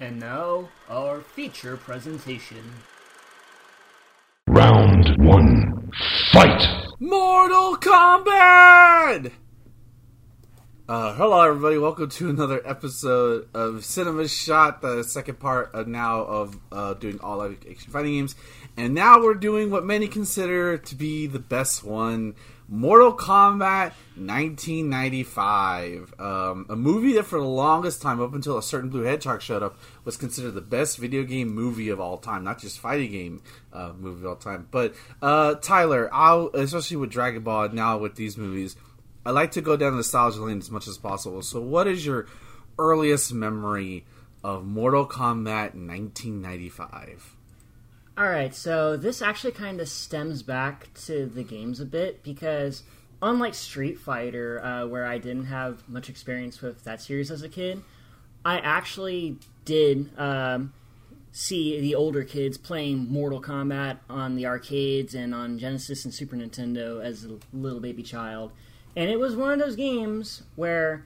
And now, our feature presentation. Round one, fight! Mortal Kombat! Uh, hello, everybody. Welcome to another episode of Cinema Shot, the second part of now of uh, doing all live action fighting games. And now we're doing what many consider to be the best one Mortal Kombat 1995. Um, a movie that, for the longest time, up until a certain Blue Hedgehog showed up, was considered the best video game movie of all time. Not just fighting game uh, movie of all time. But, uh, Tyler, I'll, especially with Dragon Ball, now with these movies, I like to go down the nostalgia lane as much as possible. So, what is your earliest memory of Mortal Kombat 1995? All right, so this actually kind of stems back to the games a bit because, unlike Street Fighter, uh, where I didn't have much experience with that series as a kid, I actually did um, see the older kids playing Mortal Kombat on the arcades and on Genesis and Super Nintendo as a little baby child. And it was one of those games where,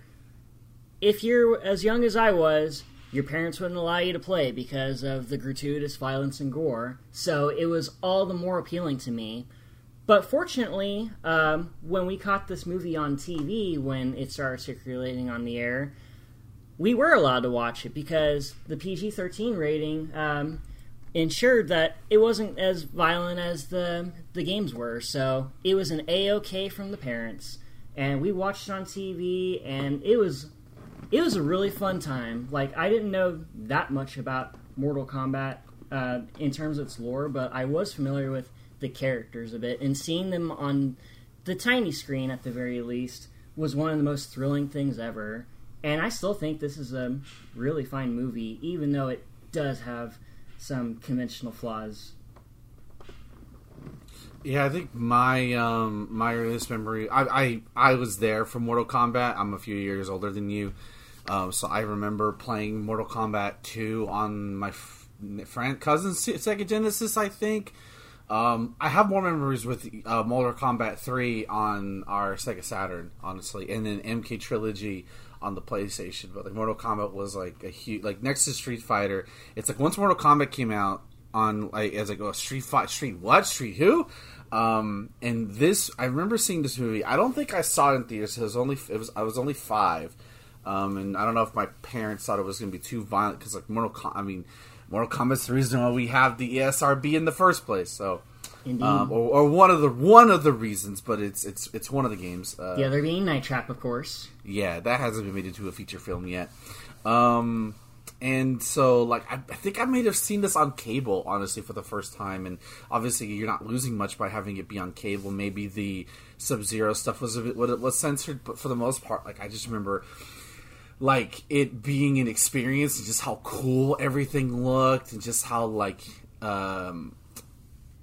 if you're as young as I was, your parents wouldn't allow you to play because of the gratuitous violence and gore. So it was all the more appealing to me. But fortunately, um, when we caught this movie on TV, when it started circulating on the air, we were allowed to watch it because the PG 13 rating um, ensured that it wasn't as violent as the, the games were. So it was an A OK from the parents. And we watched it on TV, and it was it was a really fun time. Like I didn't know that much about Mortal Kombat uh, in terms of its lore, but I was familiar with the characters a bit, and seeing them on the tiny screen at the very least was one of the most thrilling things ever. And I still think this is a really fine movie, even though it does have some conventional flaws. Yeah, I think my um, my earliest memory, I, I I was there for Mortal Kombat. I'm a few years older than you, um, so I remember playing Mortal Kombat 2 on my f- friend cousin's Sega Genesis, I think. Um, I have more memories with uh, Mortal Kombat 3 on our Sega Saturn, honestly, and then MK Trilogy on the PlayStation. But like Mortal Kombat was like a huge, like next to Street Fighter. It's like once Mortal Kombat came out on like as like a Street Fight, Street what, Street who? Um, and this, I remember seeing this movie. I don't think I saw it in theaters. It was only it was I was only five. Um, and I don't know if my parents thought it was going to be too violent because, like, Mortal Com- I mean, Mortal Kombat's the reason why we have the ESRB in the first place. So, um, or, or, one of the one of the reasons, but it's it's it's one of the games. Uh, the other being Night Trap, of course. Yeah, that hasn't been made into a feature film yet. Um, and so, like, I, I, think I may have seen this on cable, honestly, for the first time. And obviously, you're not losing much by having it be on cable. Maybe the Sub Zero stuff was a bit what it was censored, but for the most part, like, I just remember like it being an experience and just how cool everything looked and just how like um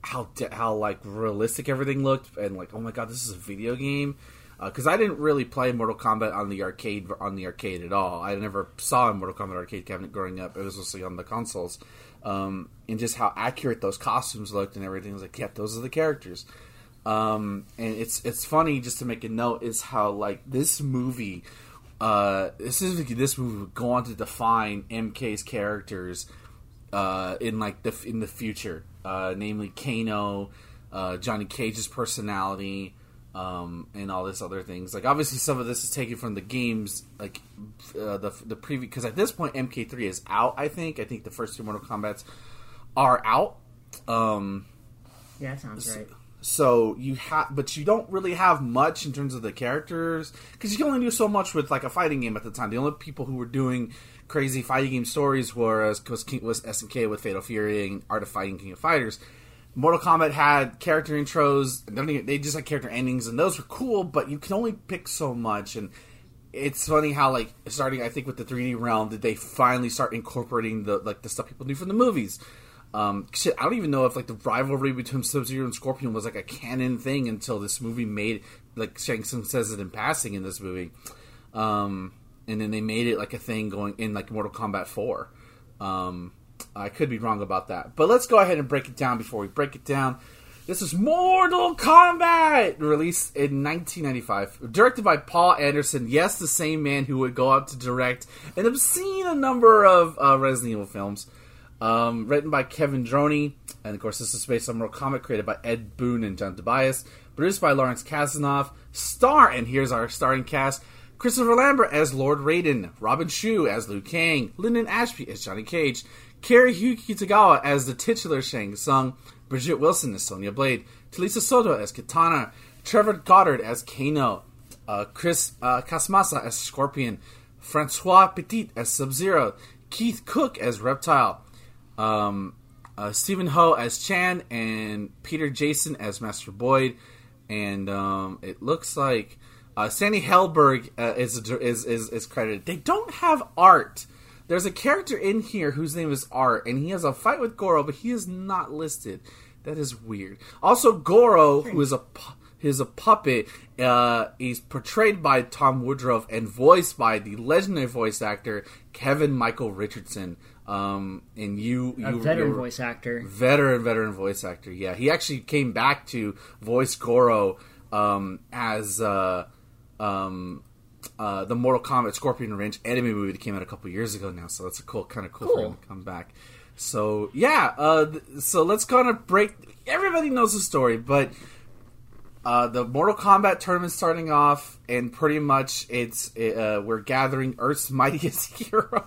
how how like realistic everything looked and like oh my god this is a video game because uh, I didn't really play Mortal Kombat on the arcade on the arcade at all. I never saw a Mortal Kombat arcade cabinet growing up. It was mostly on the consoles, um, and just how accurate those costumes looked and everything. I was like, yeah, those are the characters. Um, and it's it's funny just to make a note is how like this movie uh, this this movie would go on to define MK's characters uh, in like the in the future, uh, namely Kano, uh, Johnny Cage's personality, um, and all this other things. Like obviously, some of this is taken from the games, like uh, the the preview. Because at this point, MK3 is out. I think. I think the first two Mortal Kombat's are out. Um, yeah, that sounds right. So you have, but you don't really have much in terms of the characters because you can only do so much with like a fighting game at the time. The only people who were doing crazy fighting game stories were uh, was, King was SNK with Fatal Fury and Art of Fighting King of Fighters. Mortal Kombat had character intros, they just had character endings, and those were cool. But you can only pick so much, and it's funny how like starting I think with the 3D realm did they finally start incorporating the like the stuff people knew from the movies um, shit, I don't even know if like the rivalry between Sub Zero and Scorpion was like a canon thing until this movie made like Shang Tsung says it in passing in this movie, um, and then they made it like a thing going in like Mortal Kombat Four. Um, I could be wrong about that, but let's go ahead and break it down before we break it down. This is Mortal Kombat, released in 1995, directed by Paul Anderson. Yes, the same man who would go out to direct an obscene number of uh, Resident Evil films. Um, written by Kevin Droney, and of course, this is based on Mortal comic created by Ed Boon and John Tobias, produced by Lawrence Kasanoff. Star, and here's our starting cast: Christopher Lambert as Lord Raiden, Robin Shou as Liu Kang, Linden Ashby as Johnny Cage, Cary-Yuki Tagawa as the titular Shang Tsung, Bridget Wilson as Sonya Blade, Talisa Soto as Kitana, Trevor Goddard as Kano, uh, Chris uh, as Scorpion, Francois Petit as Sub Zero, Keith Cook as Reptile, um, uh, Stephen Ho as Chan, and Peter Jason as Master Boyd. And um, it looks like uh, Sandy Helberg uh, is, is, is is credited. They don't have art. There's a character in here whose name is Art, and he has a fight with Goro, but he is not listed. That is weird. Also, Goro, who is a pu- is a puppet, uh, he's portrayed by Tom Woodruff and voiced by the legendary voice actor Kevin Michael Richardson. Um, and you, A you veteran voice actor. veteran veteran voice actor yeah he actually came back to voice goro um, as uh, um, uh, the mortal kombat scorpion revenge anime movie that came out a couple years ago now so that's a cool kind of cool, for him to come back so yeah uh, th- so let's kind of break everybody knows the story but uh, the Mortal Kombat tournament starting off, and pretty much it's uh, we're gathering Earth's mightiest heroes.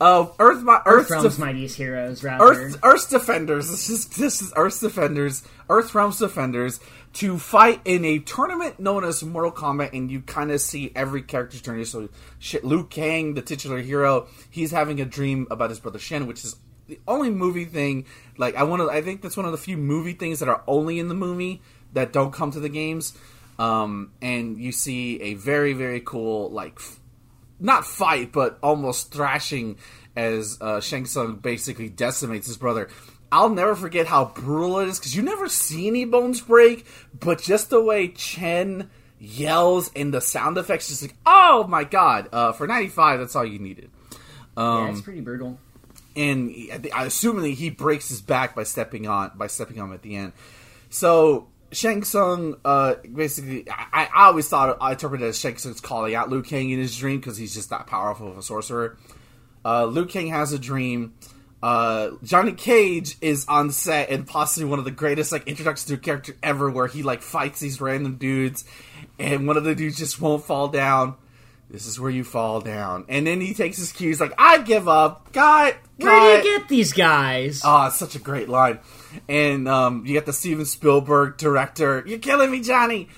Uh, Earth, mi- Earth's Realm's def- Mightiest Heroes, rather. Earth, Earth's defenders. This is this is Earth's defenders. Earth realm's defenders to fight in a tournament known as Mortal Kombat, and you kind of see every character's journey. So, shit, Liu Kang, the titular hero, he's having a dream about his brother Shen, which is the only movie thing. Like, I want to. I think that's one of the few movie things that are only in the movie that don't come to the games. Um, and you see a very very cool like f- not fight, but almost thrashing as uh, Shang Tsung basically decimates his brother. I'll never forget how brutal it is because you never see any bones break, but just the way Chen yells and the sound effects, just like, oh my god! Uh, for ninety five, that's all you needed. yeah, it's pretty brutal. And I assumingly he breaks his back by stepping on by stepping on him at the end. So Shang Tsung, uh, basically, I, I always thought I interpreted as Shang Tsung's calling out Liu Kang in his dream because he's just that powerful of a sorcerer. Uh, Liu Kang has a dream. Uh, Johnny Cage is on set and possibly one of the greatest like introductions to a character ever, where he like fights these random dudes, and one of the dudes just won't fall down. This is where you fall down, and then he takes his cues like, "I give up, got, Where do you get these guys? Oh, it's such a great line. And um, you get the Steven Spielberg director. You're killing me, Johnny.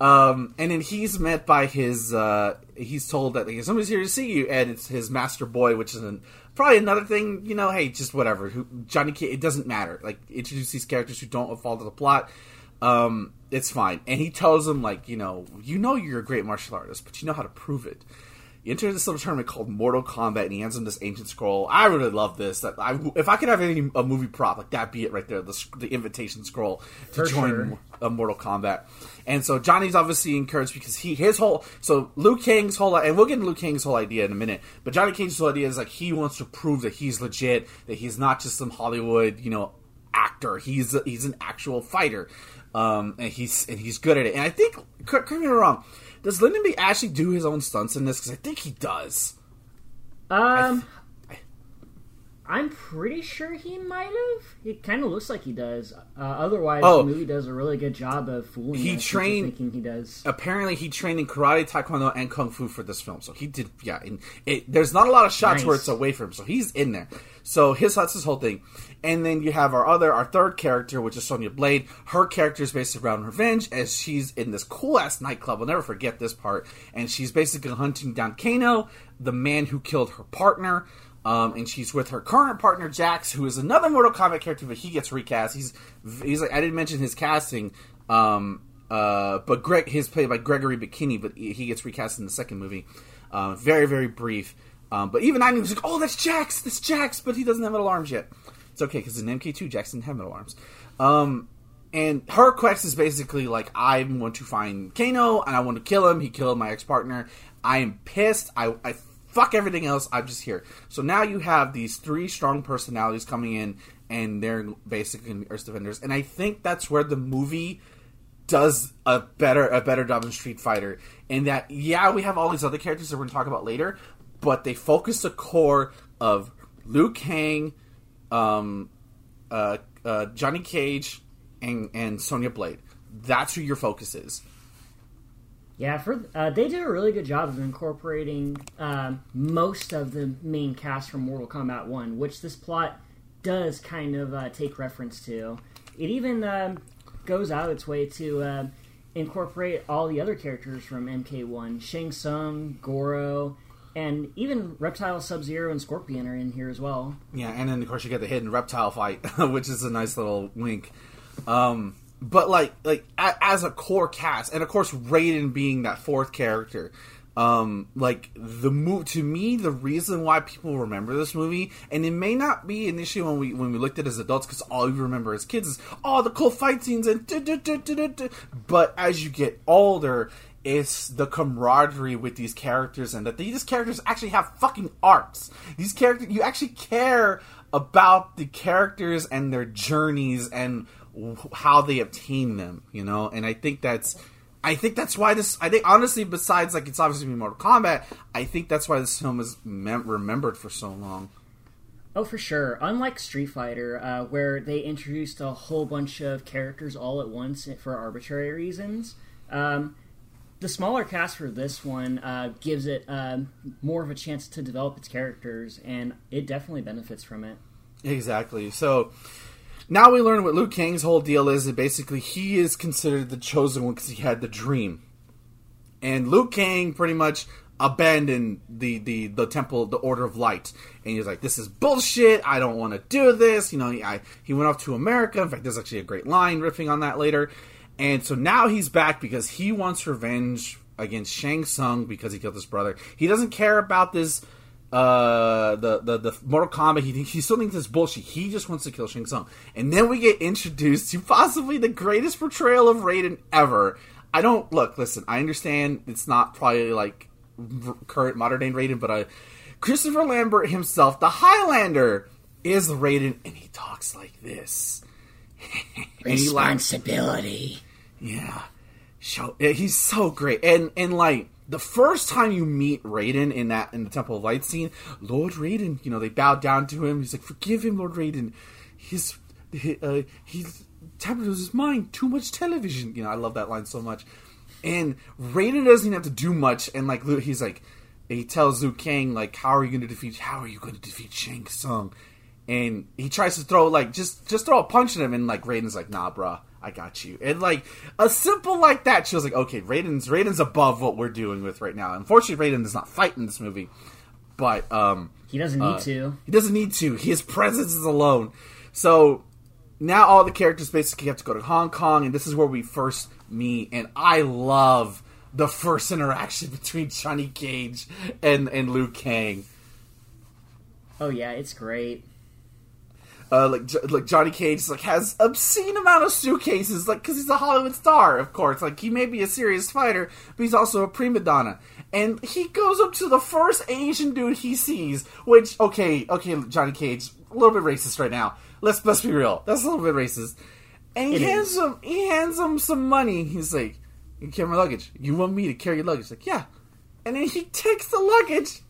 Um, and then he's met by his. Uh, he's told that like, somebody's here to see you, and it's his master boy, which is an, probably another thing. You know, hey, just whatever. Who Johnny? It doesn't matter. Like introduce these characters who don't fall to the plot. Um, it's fine. And he tells him like, you know, you know you're a great martial artist, but you know how to prove it. He enters this little tournament called Mortal Kombat, and he hands him this ancient scroll. I really love this. That I, if I could have any a movie prop like that, be it right there, the, the invitation scroll to For join sure. a Mortal Kombat. And so Johnny's obviously encouraged because he his whole so Liu Kang's whole and we'll get into Liu Kang's whole idea in a minute. But Johnny Cage's whole idea is like he wants to prove that he's legit, that he's not just some Hollywood you know actor. He's he's an actual fighter, um, and he's and he's good at it. And I think correct me if I'm wrong. Does Linden B. actually do his own stunts in this? Because I think he does. um, I'm pretty sure he might have. It kind of looks like he does. Uh, otherwise, Oh. the movie does a really good job of fooling He trained- thinking he does. apparently he trained in karate, taekwondo, and kung fu for this film. So he did, yeah. And it, there's not a lot of shots where it's away from him, so he's in there. So his that's his whole thing. And then you have our other, our third character, which is Sonya Blade. Her character is based around revenge, as she's in this cool ass nightclub. I'll never forget this part. And she's basically hunting down Kano, the man who killed her partner. Um, and she's with her current partner Jax, who is another Mortal Kombat character, but he gets recast. He's he's like I didn't mention his casting, um, uh, but Greg he's played by Gregory McKinney, but he gets recast in the second movie. Uh, very very brief, um, but even I was like, oh that's Jax, that's Jax, but he doesn't have metal arms yet. It's okay because in MK2 Jax didn't have arms. Um, and her quest is basically like I want to find Kano and I want to kill him. He killed my ex partner. I am pissed. I, I fuck everything else. I'm just here. So now you have these three strong personalities coming in, and they're basically Earth Defenders. And I think that's where the movie does a better a better job than Street Fighter. In that, yeah, we have all these other characters that we're gonna talk about later, but they focus the core of Liu Kang, um, uh, uh, Johnny Cage, and and Sonya Blade. That's who your focus is. Yeah, for uh, they did a really good job of incorporating um, most of the main cast from Mortal Kombat One, which this plot does kind of uh, take reference to. It even um, goes out its way to uh, incorporate all the other characters from MK1: Shang Tsung, Goro, and even Reptile, Sub Zero, and Scorpion are in here as well. Yeah, and then of course you get the hidden reptile fight, which is a nice little wink. Um, but like like a, as a core cast, and of course Raiden being that fourth character. Um, like the move to me, the reason why people remember this movie, and it may not be issue when we when we looked at it as adults, because all you remember as kids is oh the cool fight scenes and but as you get older, it's the camaraderie with these characters and that these characters actually have fucking arcs. These characters, you actually care about the characters and their journeys and how they obtain them, you know? And I think that's. I think that's why this. I think honestly, besides like it's obviously Mortal Kombat, I think that's why this film is mem- remembered for so long. Oh, for sure. Unlike Street Fighter, uh, where they introduced a whole bunch of characters all at once for arbitrary reasons, um, the smaller cast for this one uh, gives it um, more of a chance to develop its characters, and it definitely benefits from it. Exactly. So now we learn what Liu Kang's whole deal is. That basically he is considered the chosen one because he had the dream, and Liu Kang pretty much abandoned the, the the temple, the Order of Light, and he's like, "This is bullshit. I don't want to do this." You know, he I, he went off to America. In fact, there's actually a great line riffing on that later. And so now he's back because he wants revenge against Shang Tsung because he killed his brother. He doesn't care about this uh the the the Mortal Kombat he he still thinks this bullshit. He just wants to kill Shang Tsung. And then we get introduced to possibly the greatest portrayal of Raiden ever. I don't look, listen, I understand it's not probably like current modern day Raiden, but uh Christopher Lambert himself, the Highlander, is Raiden and he talks like this. and he laughs Responsibility. Yeah, show. He's so great, and and like the first time you meet Raiden in that in the Temple of Light scene, Lord Raiden, you know they bow down to him. He's like, "Forgive him, Lord Raiden. He's he, uh, he's tablet was his mind. Too much television." You know, I love that line so much. And Raiden doesn't even have to do much, and like he's like, he tells Liu Kang like, "How are you going to defeat? How are you going to defeat Shang Tsung?" and he tries to throw like just just throw a punch at him and like Raiden's like nah bruh I got you. And like a simple like that she was like okay Raiden's Raiden's above what we're doing with right now. Unfortunately Raiden does not fight in this movie but um He doesn't need to. he doesn't need to. His presence is alone. So now all the characters basically have to go to Hong Kong and this is where we first meet and I love the first interaction between Johnny Cage and and Liu Kang. Oh yeah, it's great. Uh, like like Johnny Cage like has obscene amount of suitcases like because he's a Hollywood star of course. Like he may be a serious fighter but he's also a prima donna. And he goes up to the first Asian dude he sees which okay okay Johnny Cage a little bit racist right now. Let's let's be real. That's a little bit racist. And he It hands is. him he hands him some money. He's like you carry my luggage. You want me to carry your luggage? Like yeah. And then he takes the luggage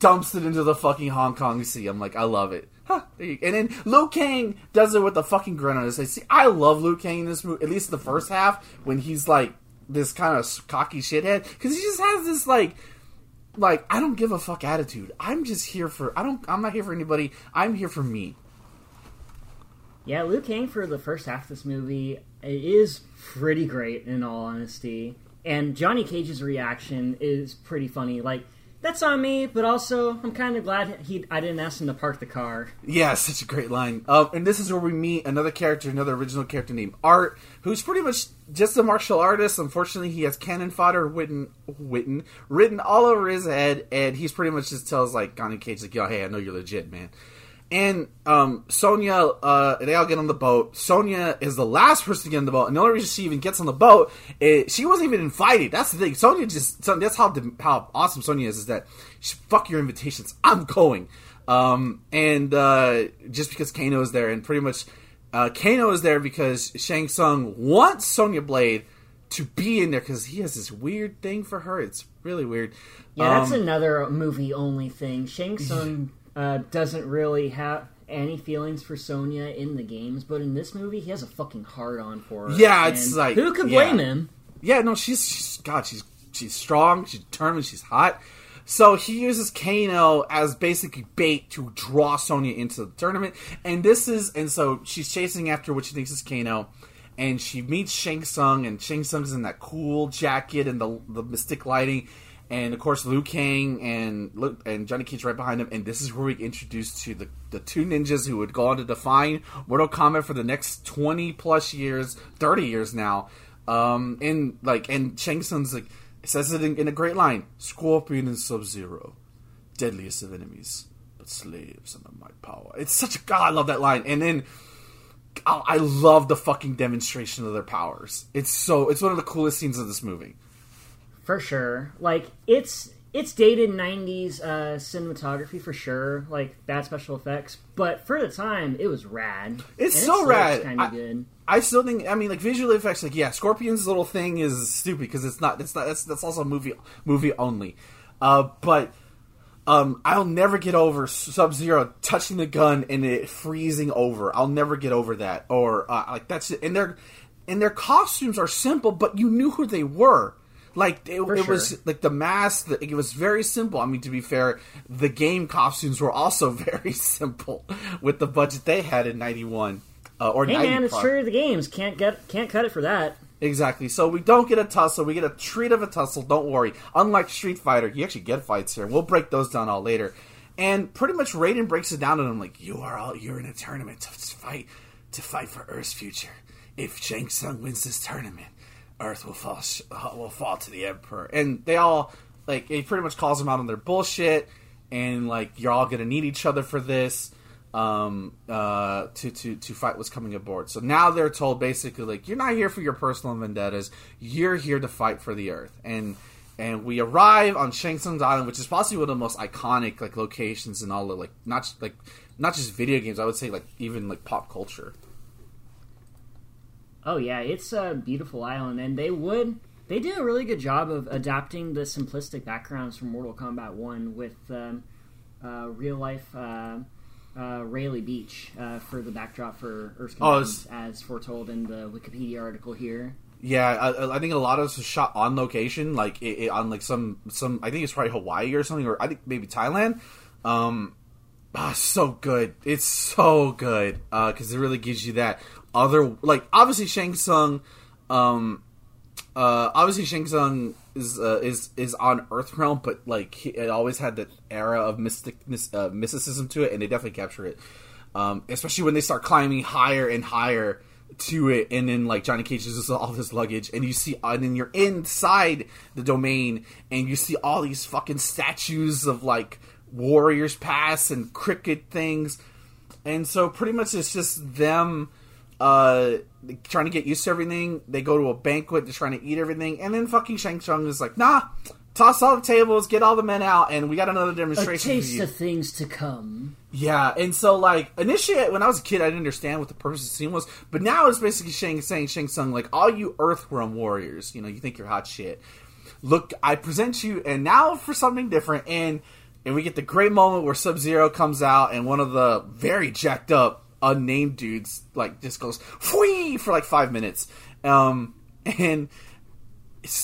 dumps it into the fucking Hong Kong Sea. I'm like, I love it. Huh, and then Liu Kang does it with a fucking grin on his face. See, I love Liu Kang in this movie, at least the first half, when he's like this kind of cocky shithead, because he just has this like, like I don't give a fuck attitude. I'm just here for I don't. I'm not here for anybody. I'm here for me. Yeah, Liu Kang for the first half of this movie is pretty great in all honesty. And Johnny Cage's reaction is pretty funny. Like, that's on me, but also I'm kind of glad he I didn't ask him to park the car. Yeah, such a great line. Um, and this is where we meet another character, another original character named Art, who's pretty much just a martial artist. Unfortunately, he has cannon fodder written, written, written all over his head, and he's pretty much just tells like Johnny Cage like, "Yo, hey, I know you're legit, man." And um, Sonya, uh, they all get on the boat. Sonia is the last person to get on the boat, and the only reason she even gets on the boat is she wasn't even invited. That's the thing. Sonia just that's how how awesome Sonia is. Is that she, fuck your invitations? I'm going. Um, and uh, just because Kano is there, and pretty much uh, Kano is there because Shang Tsung wants Sonia Blade to be in there because he has this weird thing for her. It's really weird. Yeah, that's um, another movie only thing. Shang Tsung uh, doesn't really have any feelings for Sonya in the games, but in this movie, he has a fucking hard on for her. Yeah, it's like who could blame yeah. him? Yeah, no, she's, she's God, she's she's strong, she's determined, she's hot. So he uses Kano as basically bait to draw Sonya into the tournament, and this is and so she's chasing after what she thinks is Kano, and she meets Shang Tsung, and Shang Tsung's in that cool jacket and the the mystic lighting, and of course Liu Kang and and Johnny Cage right behind him. And this is where we introduced to the the two ninjas who would go on to define Mortal Kombat for the next twenty plus years, thirty years now. Um, and like and Shang Tsung's like says it in, in a great line: Scorpion and Sub Zero, deadliest of enemies, but slaves under my power. It's such a god. I love that line. And then. I love the fucking demonstration of their powers. It's so it's one of the coolest scenes of this movie for sure. Like it's it's dated '90s uh, cinematography for sure, like bad special effects. But for the time, it was rad. It's and so it rad. Kind of good. I still think. I mean, like visual effects. Like, yeah, Scorpion's little thing is stupid because it's not. It's not. That's, that's also movie movie only. Uh, but um, I'll never get over Sub Zero touching the gun and it freezing over. I'll never get over that. Or uh, like that's it. And their and their costumes are simple, but you knew who they were. Like it, it sure. was like the mask. It was very simple. I mean, to be fair, the game costumes were also very simple with the budget they had in '91 uh, or hey man, it's true. The games can't get can't cut it for that. Exactly. So we don't get a tussle. We get a treat of a tussle. Don't worry. Unlike Street Fighter, you actually get fights here. We'll break those down all later. And pretty much Raiden breaks it down to them like, "You are all you're in a tournament to fight to fight for Earth's future. If Shang Tsung wins this tournament, Earth will fall uh, will fall to the Emperor, and they all like he pretty much calls them out on their bullshit, and like you're all gonna need each other for this, um, uh, to to to fight what's coming aboard. So now they're told basically like you're not here for your personal vendettas, you're here to fight for the Earth, and and we arrive on Shang Tsung's island, which is possibly one of the most iconic like locations in all of like not like not just video games. I would say like even like pop culture. Oh yeah, it's a beautiful island, and they would they do a really good job of adapting the simplistic backgrounds from Mortal Kombat One with um, uh, real life uh, uh, Railay Beach uh, for the backdrop for Earth oh, as foretold in the Wikipedia article here. Yeah, I, I, think a lot of this was shot on location, like it, it, on like some some. I think it's probably Hawaii or something, or I think maybe Thailand. Um, ah, so good. It's so good because uh, it really gives you that other like obviously Shang Tsung, um, uh, obviously Shang Tsung is uh, is is on Earthrealm, but like it always had that era of mystic uh, mysticism to it, and they definitely capture it. Um, especially when they start climbing higher and higher to it, and then like Johnny Cage uses all this luggage, and you see, and then you're inside the domain, and you see all these fucking statues of like warriors pass and cricket things, and so pretty much it's just them uh, trying to get used to everything. They go to a banquet, they're trying to eat everything, and then fucking Shang Tsung is like, nah, toss all the tables, get all the men out, and we got another demonstration. A taste of things to come. Yeah, and so like initially when I was a kid, I didn't understand what the purpose of the scene was, but now it's basically Shang saying Shang Tsung like, all you Earthrealm warriors, you know, you think you're hot shit. Look, I present you, and now for something different, and and we get the great moment where Sub Zero comes out, and one of the very jacked up unnamed dudes like just goes Fwee! for like five minutes, um, and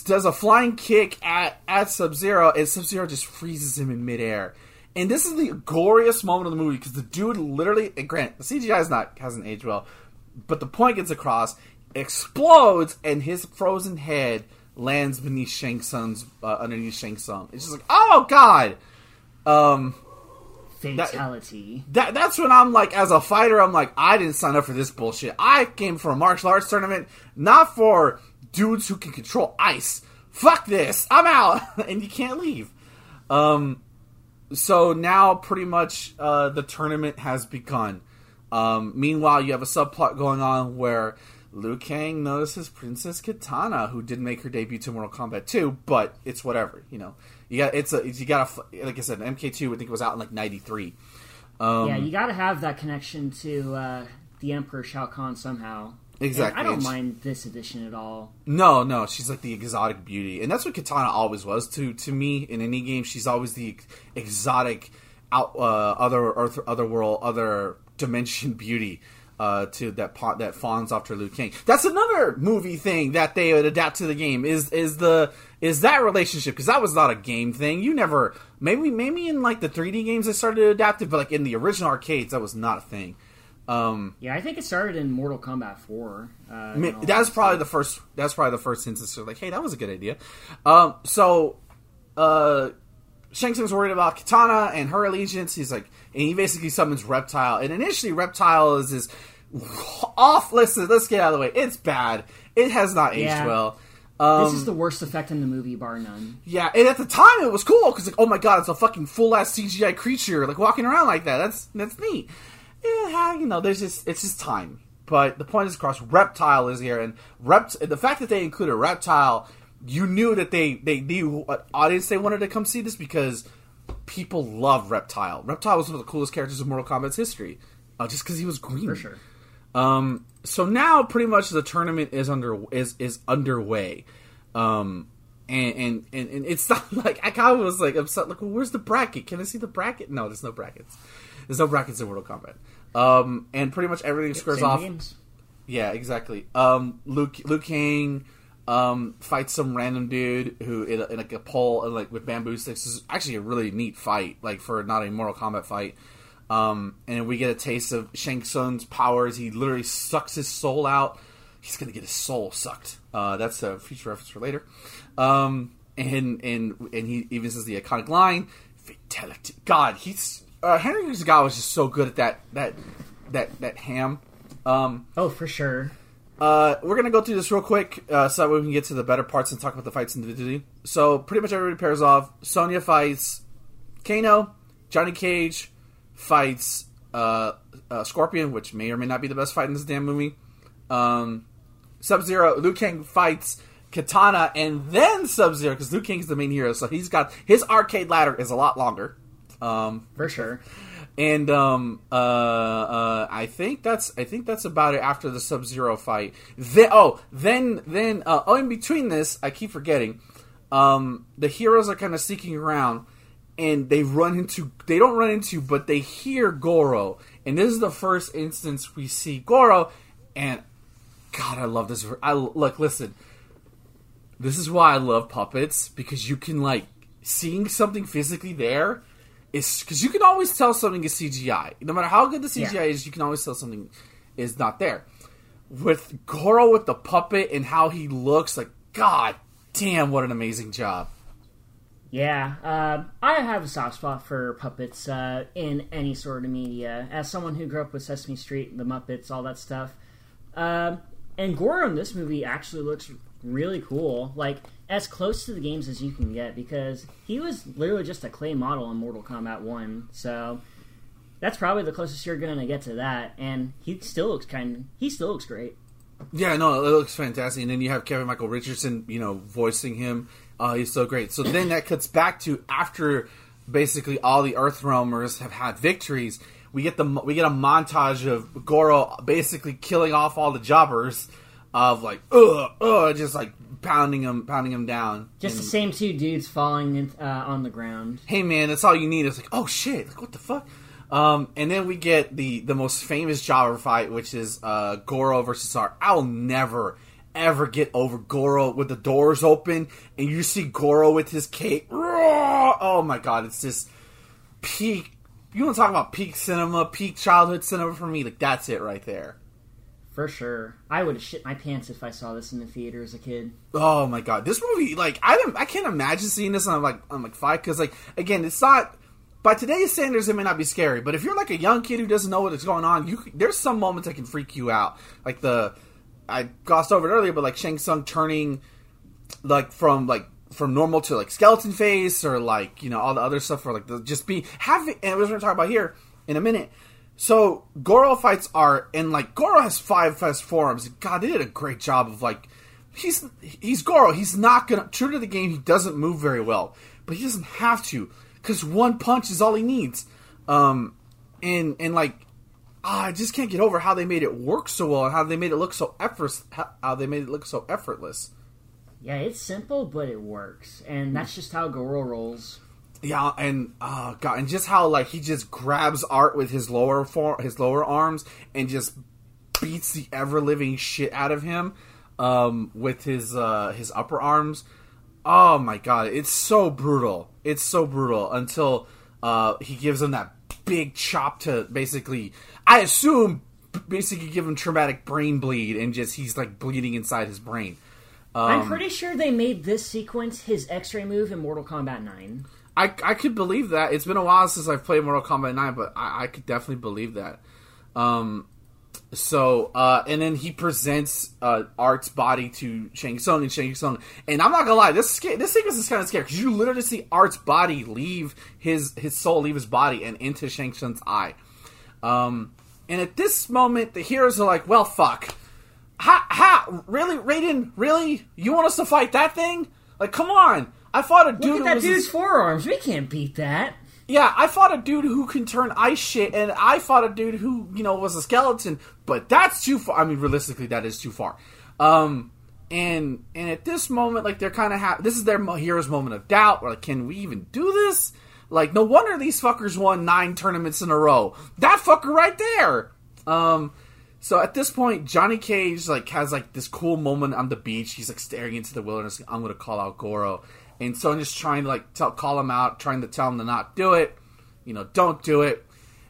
does a flying kick at at Sub Zero, and Sub Zero just freezes him in midair. And this is the goriest moment of the movie because the dude literally, and grant the CGI is not hasn't aged well, but the point gets across, explodes, and his frozen head lands beneath Shang Tsung's uh, underneath Shang Tsung. It's just like, oh god. Um, fatality. That, that, that's when I'm like, as a fighter, I'm like, I didn't sign up for this bullshit. I came for a martial arts tournament, not for dudes who can control ice. Fuck this, I'm out, and you can't leave. Um, so now pretty much uh, the tournament has begun. Um, meanwhile, you have a subplot going on where Liu Kang notices Princess Kitana, who did make her debut to Mortal Kombat 2, but it's whatever, you know. You got it's a you got a like I said, MK2 I think it was out in like '93. Um, yeah, you got to have that connection to uh, the Emperor Shao Kahn somehow. Exactly. And I don't she- mind this edition at all. No, no, she's like the exotic beauty, and that's what Kitana always was to to me in any game. She's always the exotic, out uh, other earth, other world, other dimension beauty. Uh, to that pot that fawns after Liu Kang. That's another movie thing that they would adapt to the game. Is is the is that relationship because that was not a game thing. You never maybe maybe in like the 3D games they started to adapt it, but like in the original arcades that was not a thing. Um, Yeah, I think it started in Mortal Kombat 4. Uh, I mean, that's probably the first. That's probably the first instance. Of like, hey, that was a good idea. Um, so, uh, Shang Tsung's worried about Kitana and her allegiance. He's like, and he basically summons Reptile. And initially, Reptile is this off. Listen, let's get out of the way. It's bad. It has not aged Yeah. well. Um, This is the worst effect in the movie, bar none. yeah, and at the time it was cool because like, oh my god, it's a fucking full ass CGI creature like walking around like that. That's that's neat. Yeah, you know, there's just it's just time. But the point is, across reptile is here, and rept the fact that they included reptile, you knew that they they knew what audience they wanted to come see this because people love reptile. Reptile was one of the coolest characters in Mortal Kombat's history, uh, just because he was green. For sure. Um, so now pretty much the tournament is under is is underway. Um, and and and, and it's not like I kind of was like upset. Like, well, where's the bracket? Can I see the bracket? No, there's no brackets. There's no brackets in Mortal Kombat. Um, and pretty much everything squares Same off. games. Yeah, exactly. Um, Luke Luke King um fights some random dude who in, a, in like a pole and like with bamboo sticks. This is actually a really neat fight, like for not a Mortal Kombat fight. Um, and we get a taste of Shang Tsung's powers. He literally sucks his soul out. He's gonna get his soul sucked. Uh, that's a future reference for later. Um, and and and he even says the iconic line, "Fatality." God, he's uh, Henry Zagawa was just so good at that that that that ham. Um, Oh, for sure. uh, we're gonna go through this real quick uh, so that way we can get to the better parts and talk about the fights individually. So pretty much everybody pairs off. Sonya fights Kano. Johnny Cage fights uh, uh, Scorpion, which may or may not be the best fight in this damn movie. Um, Sub Zero. Liu Kang fights Katana, and then Sub Zero because Liu Kang's the main hero, so he's got his arcade ladder is a lot longer. Um, For sure. and um, uh, uh, I think that's I think that's about it after the Sub Zero fight. Then oh, then then uh, oh, in between this, I keep forgetting. Um, the heroes are kind of sneaking around, and they run into they don't run into, but they hear Goro, and this is the first instance we see Goro, and God, I love this. I look, listen. This is why I love puppets because you can like seeing something physically there is because you can always tell something is CGI. No matter how good the CGI Yeah. is, you can always tell something is not there. With Goro with the puppet and how he looks, like God damn, what an amazing job! Yeah, uh, I have a soft spot for puppets uh, in any sort of media. As someone who grew up with Sesame Street, the Muppets, all that stuff, um, and Goro in this movie actually looks really cool, like as close to the games as you can get, because he was literally just a clay model in Mortal Kombat One. So that's probably the closest you're gonna get to that, and he still looks kind. He still looks great. Yeah, no, it looks fantastic. And then you have Kevin Michael Richardson, you know, voicing him. Uh, he's so great. So then that cuts back to after basically all the Earth Realmers have had victories. We get the we get a montage of Goro basically killing off all the jobbers of like ugh ugh just like pounding them pounding them down. Just And- the same two dudes falling in, uh, on the ground. hey man, that's all you need. It's like, oh shit, like what the fuck? Um, and then we get the the most famous jobber fight, which is uh, Goro versus R. I'll never ever get over Goro with the doors open and you see Goro with his cape. Oh my god, it's just peak. You want to talk about peak cinema, peak childhood cinema for me? Like that's it right there. For sure. I would have shit my pants if I saw this in the theater as a kid. Oh my god, this movie! Like I don't, I can't imagine seeing this on like on like five because like again, it's not. By today's standards, it may not be scary, but if you're like a young kid who doesn't know what is going on, you there's some moments that can freak you out. Like the I glossed over it earlier, but like Shang Tsung turning like from like from normal to like skeleton face or like you know all the other stuff or like the, just be having and we're gonna talk about here in a minute. So Goro fights are and like Goro has five fast forms. God, they did a great job of like he's he's Goro. He's not gonna true to the game. He doesn't move very well, but he doesn't have to because one punch is all he needs. Um, and and like ah, I just can't get over how they made it work so well and how they made it look so effortless. How they made it look so effortless. Yeah, it's simple, but it works, and that's just how Goro rolls. Yeah, and uh, God, and just how like he just grabs Art with his lower form, his lower arms, and just beats the ever living shit out of him um, with his uh, his upper arms. Oh my God, it's so brutal. It's so brutal until uh, he gives him that big chop to basically, I assume, basically give him traumatic brain bleed, and just he's like bleeding inside his brain. Um, I'm pretty sure they made this sequence his X-ray move in Mortal Kombat 9. I, I could believe that. It's been a while since I've played Mortal Kombat 9, but I, I could definitely believe that. Um, so, uh, and then he presents uh, Art's body to Shang Tsung and Shang Tsung. And I'm not gonna lie, this this sequence is kind of scary because you literally see Art's body leave his his soul leave his body and into Shang Tsung's eye. Um, and at this moment, the heroes are like, "Well, fuck, ha ha, really, Raiden, really, you want us to fight that thing? Like, come on." I fought a dude. Look at that dude's forearms. We can't beat that. Yeah, I fought a dude who can turn ice shit, and I fought a dude who you know was a skeleton. But that's too far. I mean, realistically, that is too far. Um, and and at this moment, like they're kind of ha- this is their hero's moment of doubt. Like, can we even do this? Like, no wonder these fuckers won nine tournaments in a row. That fucker right there. Um, so at this point, Johnny Cage like has like this cool moment on the beach. He's like staring into the wilderness. I'm gonna call out Goro, and Sonya's trying to like tell, call him out, trying to tell him to not do it. You know, don't do it.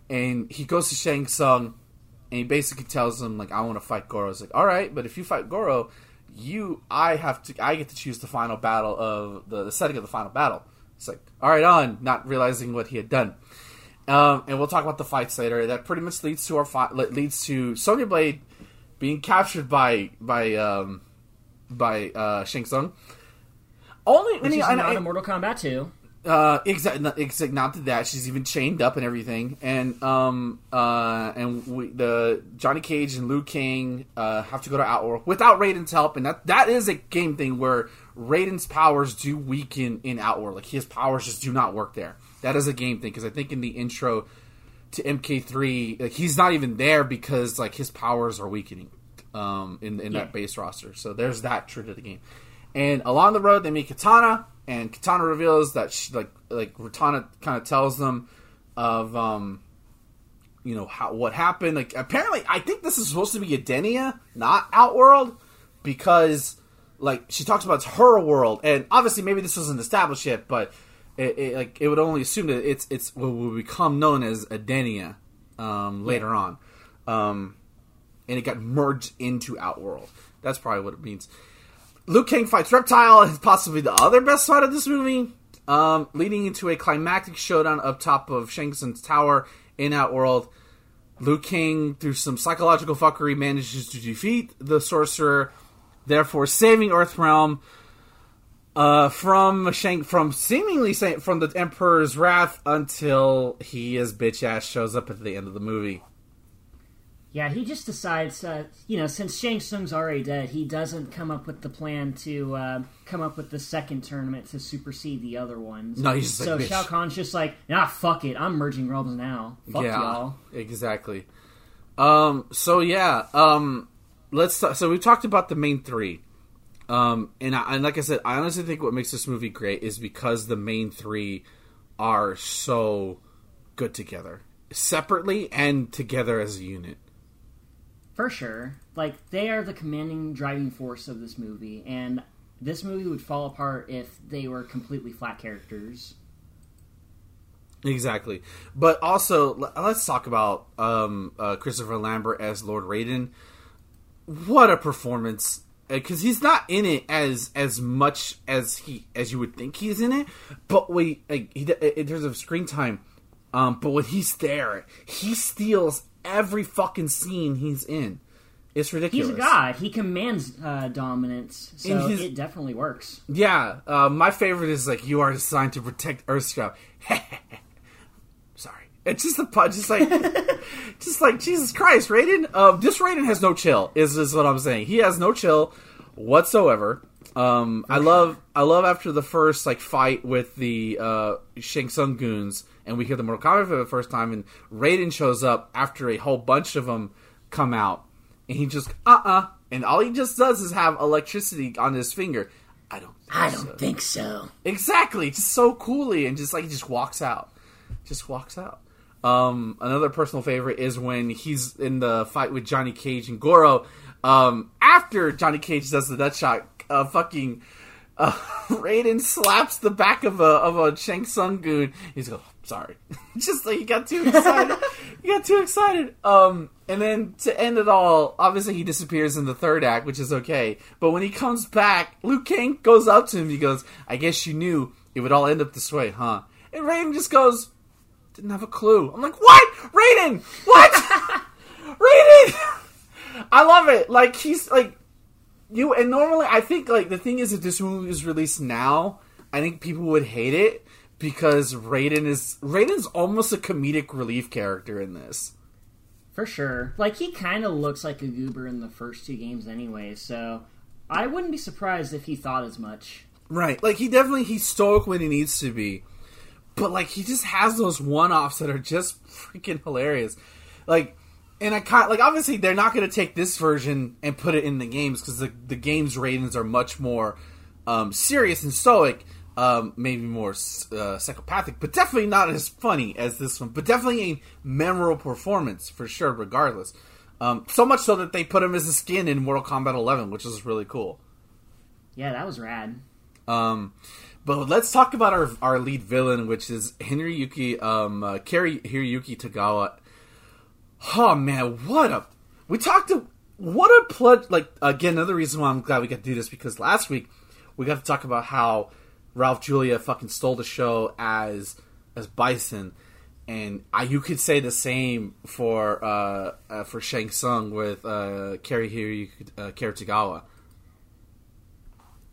And he goes to Shang Tsung, and he basically tells him like, "I want to fight Goro." He's like, "All right, but if you fight Goro, you, I have to, I get to choose the final battle of the, the setting of the final battle." It's like, "All right, on," not realizing what he had done. Um, and we'll talk about the fights later. That pretty much leads to our fight, leads to Sonya Blade being captured by by um, by uh, Shang Tsung only Which is not I, in Mortal Kombat 2. Uh, exactly. Exact, not that she's even chained up and everything, and um, uh, and we, the Johnny Cage and Liu Kang uh have to go to Outworld without Raiden's help, and that that is a game thing where Raiden's powers do weaken in Outworld, like his powers just do not work there. That is a game thing because I think in the intro to MK3, like he's not even there because like his powers are weakening, um, in in yeah. that base roster. So there's that true to the game. And along the road, they meet Kitana, and Kitana reveals that she, like like Kitana kind of tells them of um, you know how what happened. Like apparently, I think this is supposed to be Edenia, not Outworld, because like she talks about it's her world, and obviously maybe this wasn't established yet, but it, it like it would only assume that it's it's what will become known as Edenia um, later yeah. on, um, and it got merged into Outworld. That's probably what it means. Liu Kang fights Reptile is possibly the other best fight of this movie, um, leading into a climactic showdown up top of Shang Tsung's tower in Outworld. Liu Kang, through some psychological fuckery, manages to defeat the sorcerer, therefore saving Earthrealm uh, from Shang, from seemingly from the Emperor's wrath until he, his bitch ass, shows up at the end of the movie. Yeah, he just decides, uh, you know, since Shang Tsung's already dead, he doesn't come up with the plan to uh, come up with the second tournament to supersede the other ones. No, he's so like, Shao Kahn's just like, nah, fuck it, I'm merging realms now. Fuck yeah, y'all. Exactly. Um. So yeah. Um. Let's. Talk, so we talked about the main three. Um. And I, and like I said, I honestly think what makes this movie great is because the main three are so good together, separately and together as a unit. For sure. Like, they are the commanding driving force of this movie, and this movie would fall apart if they were completely flat characters. Exactly. But also, let's talk about um, uh, Christopher Lambert as Lord Raiden. What a performance! Because uh, he's not in it as as much as he as you would think he's in it. But wait, like, he, in terms of screen time, um, but when he's there, he steals every fucking scene he's in. It's ridiculous. He's a god. He commands uh, dominance, so he's- it definitely works. Yeah, uh, my favorite is like you are designed to protect Earthscout. Sorry, it's just the pu- just like just like Jesus Christ, Raiden. Um, this Raiden has no chill. Is is what I'm saying. He has no chill whatsoever. Um, I love I love after the first like fight with the uh, Shang Tsung goons, and we hear the Kombat for the first time, and Raiden shows up after a whole bunch of them come out, and he just uh uh and all he just does is have electricity on his finger. I don't. Think I don't think so. Exactly, just so coolly, and just like he just walks out, just walks out. Um, another personal favorite is when he's in the fight with Johnny Cage and Goro. Um, after Johnny Cage does the nut shot, uh, fucking uh, Raiden slaps the back of a of a Shang Tsung goon. He's go, sorry, just like he got too excited. he got too excited. Um, and then to end it all, obviously he disappears in the third act, which is okay. But when he comes back, Liu Kang goes up to him. He goes, "I guess you knew it would all end up this way, huh?" And Raiden just goes, "Didn't have a clue." I'm like, "What, Raiden? What, Raiden?" I love it. Like he's like you and normally I think like the thing is if this movie was released now, I think people would hate it because Raiden is Raiden's almost a comedic relief character in this. For sure. Like, he kind of looks like a goober in the first two games anyway, so I wouldn't be surprised if he thought as much. Right. Like he definitely he's stoic when he needs to be. But like he just has those one-offs that are just freaking hilarious. Like and I kind like obviously they're not going to take this version and put it in the games cuz the the games ratings are much more um serious and stoic. Um, maybe more uh, psychopathic, but definitely not as funny as this one. But definitely a memorable performance for sure, regardless. Um, so much so that they put him as a skin in Mortal Kombat 11, which is really cool. Yeah, that was rad. Um, but let's talk about our our lead villain, which is Hiroyuki um uh, Cary Hiroyuki Tagawa. Oh man, what a we talked to what a pledge. Like again, another reason why I'm glad we got to do this because last week we got to talk about how Raul Julia fucking stole the show as as Bison. And I, you could say the same for uh, uh, for Shang Tsung with uh, Hiroyuki uh, Tagawa.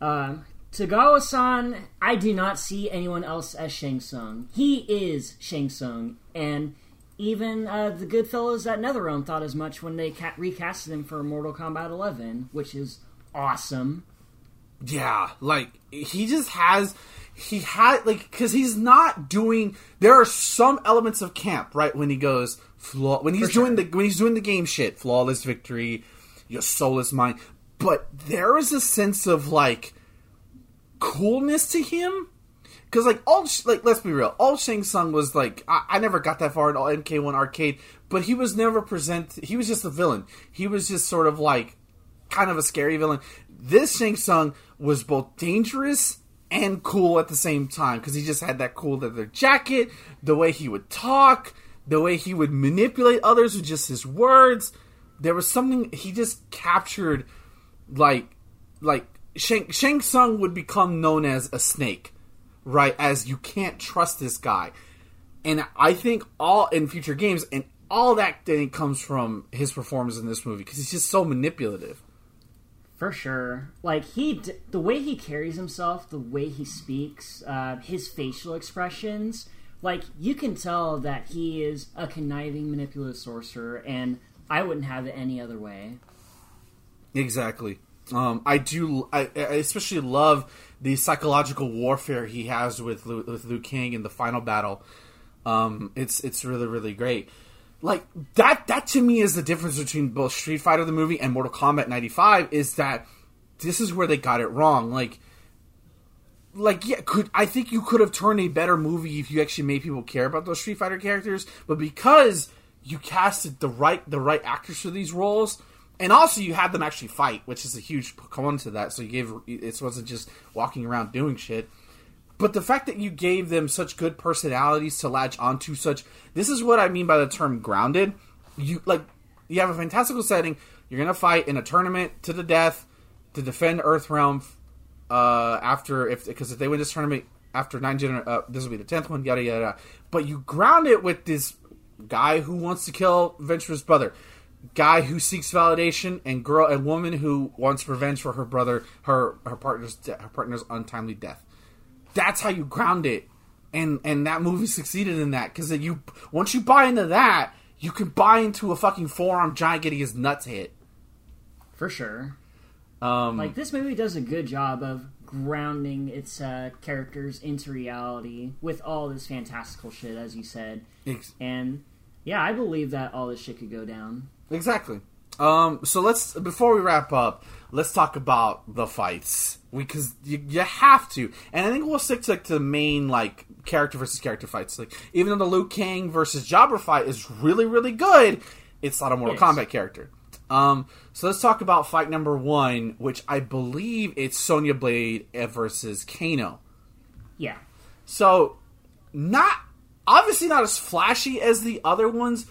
Um, Tagawa-san, I do not see anyone else as Shang Tsung. He is Shang Tsung, and even uh, the good fellows at NetherRealm thought as much when they ca- recasted him for Mortal Kombat 11, which is awesome. Yeah, like he just has he had like because he's not doing. There are some elements of camp right when he goes flaw when he's sure. doing the when he's doing the game shit, flawless victory, your soulless mind. But there is a sense of like coolness to him. Because like all like let's be real, all Shang Tsung was like I, I never got that far in all MK1 arcade, but he was never present. He was just a villain. He was just sort of like kind of a scary villain. This Shang Tsung was both dangerous and cool at the same time because he just had that cool leather jacket, the way he would talk, the way he would manipulate others with just his words. There was something he just captured, like, like Shang Shang Tsung would become known as a snake, right? As you can't trust this guy, and I think all in future games and all that thing comes from his performance in this movie because he's just so manipulative. For sure. Like, he, the way he carries himself, the way he speaks, uh, his facial expressions, like, you can tell that he is a conniving, manipulative sorcerer, and I wouldn't have it any other way. Exactly. Um, I do. I, I especially love the psychological warfare he has with with Liu Kang in the final battle. Um, it's it's really really great. Like that that to me is the difference between both Street Fighter the movie and Mortal Kombat '95 is that this is where they got it wrong. Like like yeah, could I think you could have turned a better movie if you actually made people care about those Street Fighter characters, but because you casted the right the right actors for these roles, and also you had them actually fight, which is a huge component to that. So you gave it wasn't just walking around doing shit. But the fact that you gave them such good personalities to latch onto such this is what I mean by the term grounded. You like you have a fantastical setting, you're gonna fight in a tournament to the death to defend Earthrealm uh, after if because if they win this tournament after nine gener- uh, this will be the tenth one, yada yada. yada. But you ground it with this guy who wants to kill Venture's brother. Guy who seeks validation and girl and woman who wants revenge for her brother her her partner's de- her partner's untimely death. That's how you ground it, and and that movie succeeded in that because you once you buy into that, you can buy into a fucking forearm giant getting his nuts hit. For sure. Um, Like this movie does a good job of grounding its uh, characters into reality with all this fantastical shit, as you said. ex- And yeah, I believe that all this shit could go down. Exactly. Um, so let's before we wrap up, let's talk about the fights because you, you have to, and I think we'll stick to like to the main like character versus character fights. Like even though the Liu Kang versus Jabber fight is really really good, it's not a Mortal is. Kombat character. Um, so let's talk about fight number one, which I believe it's Sonya Blade versus Kano. Yeah. So, not obviously not as flashy as the other ones,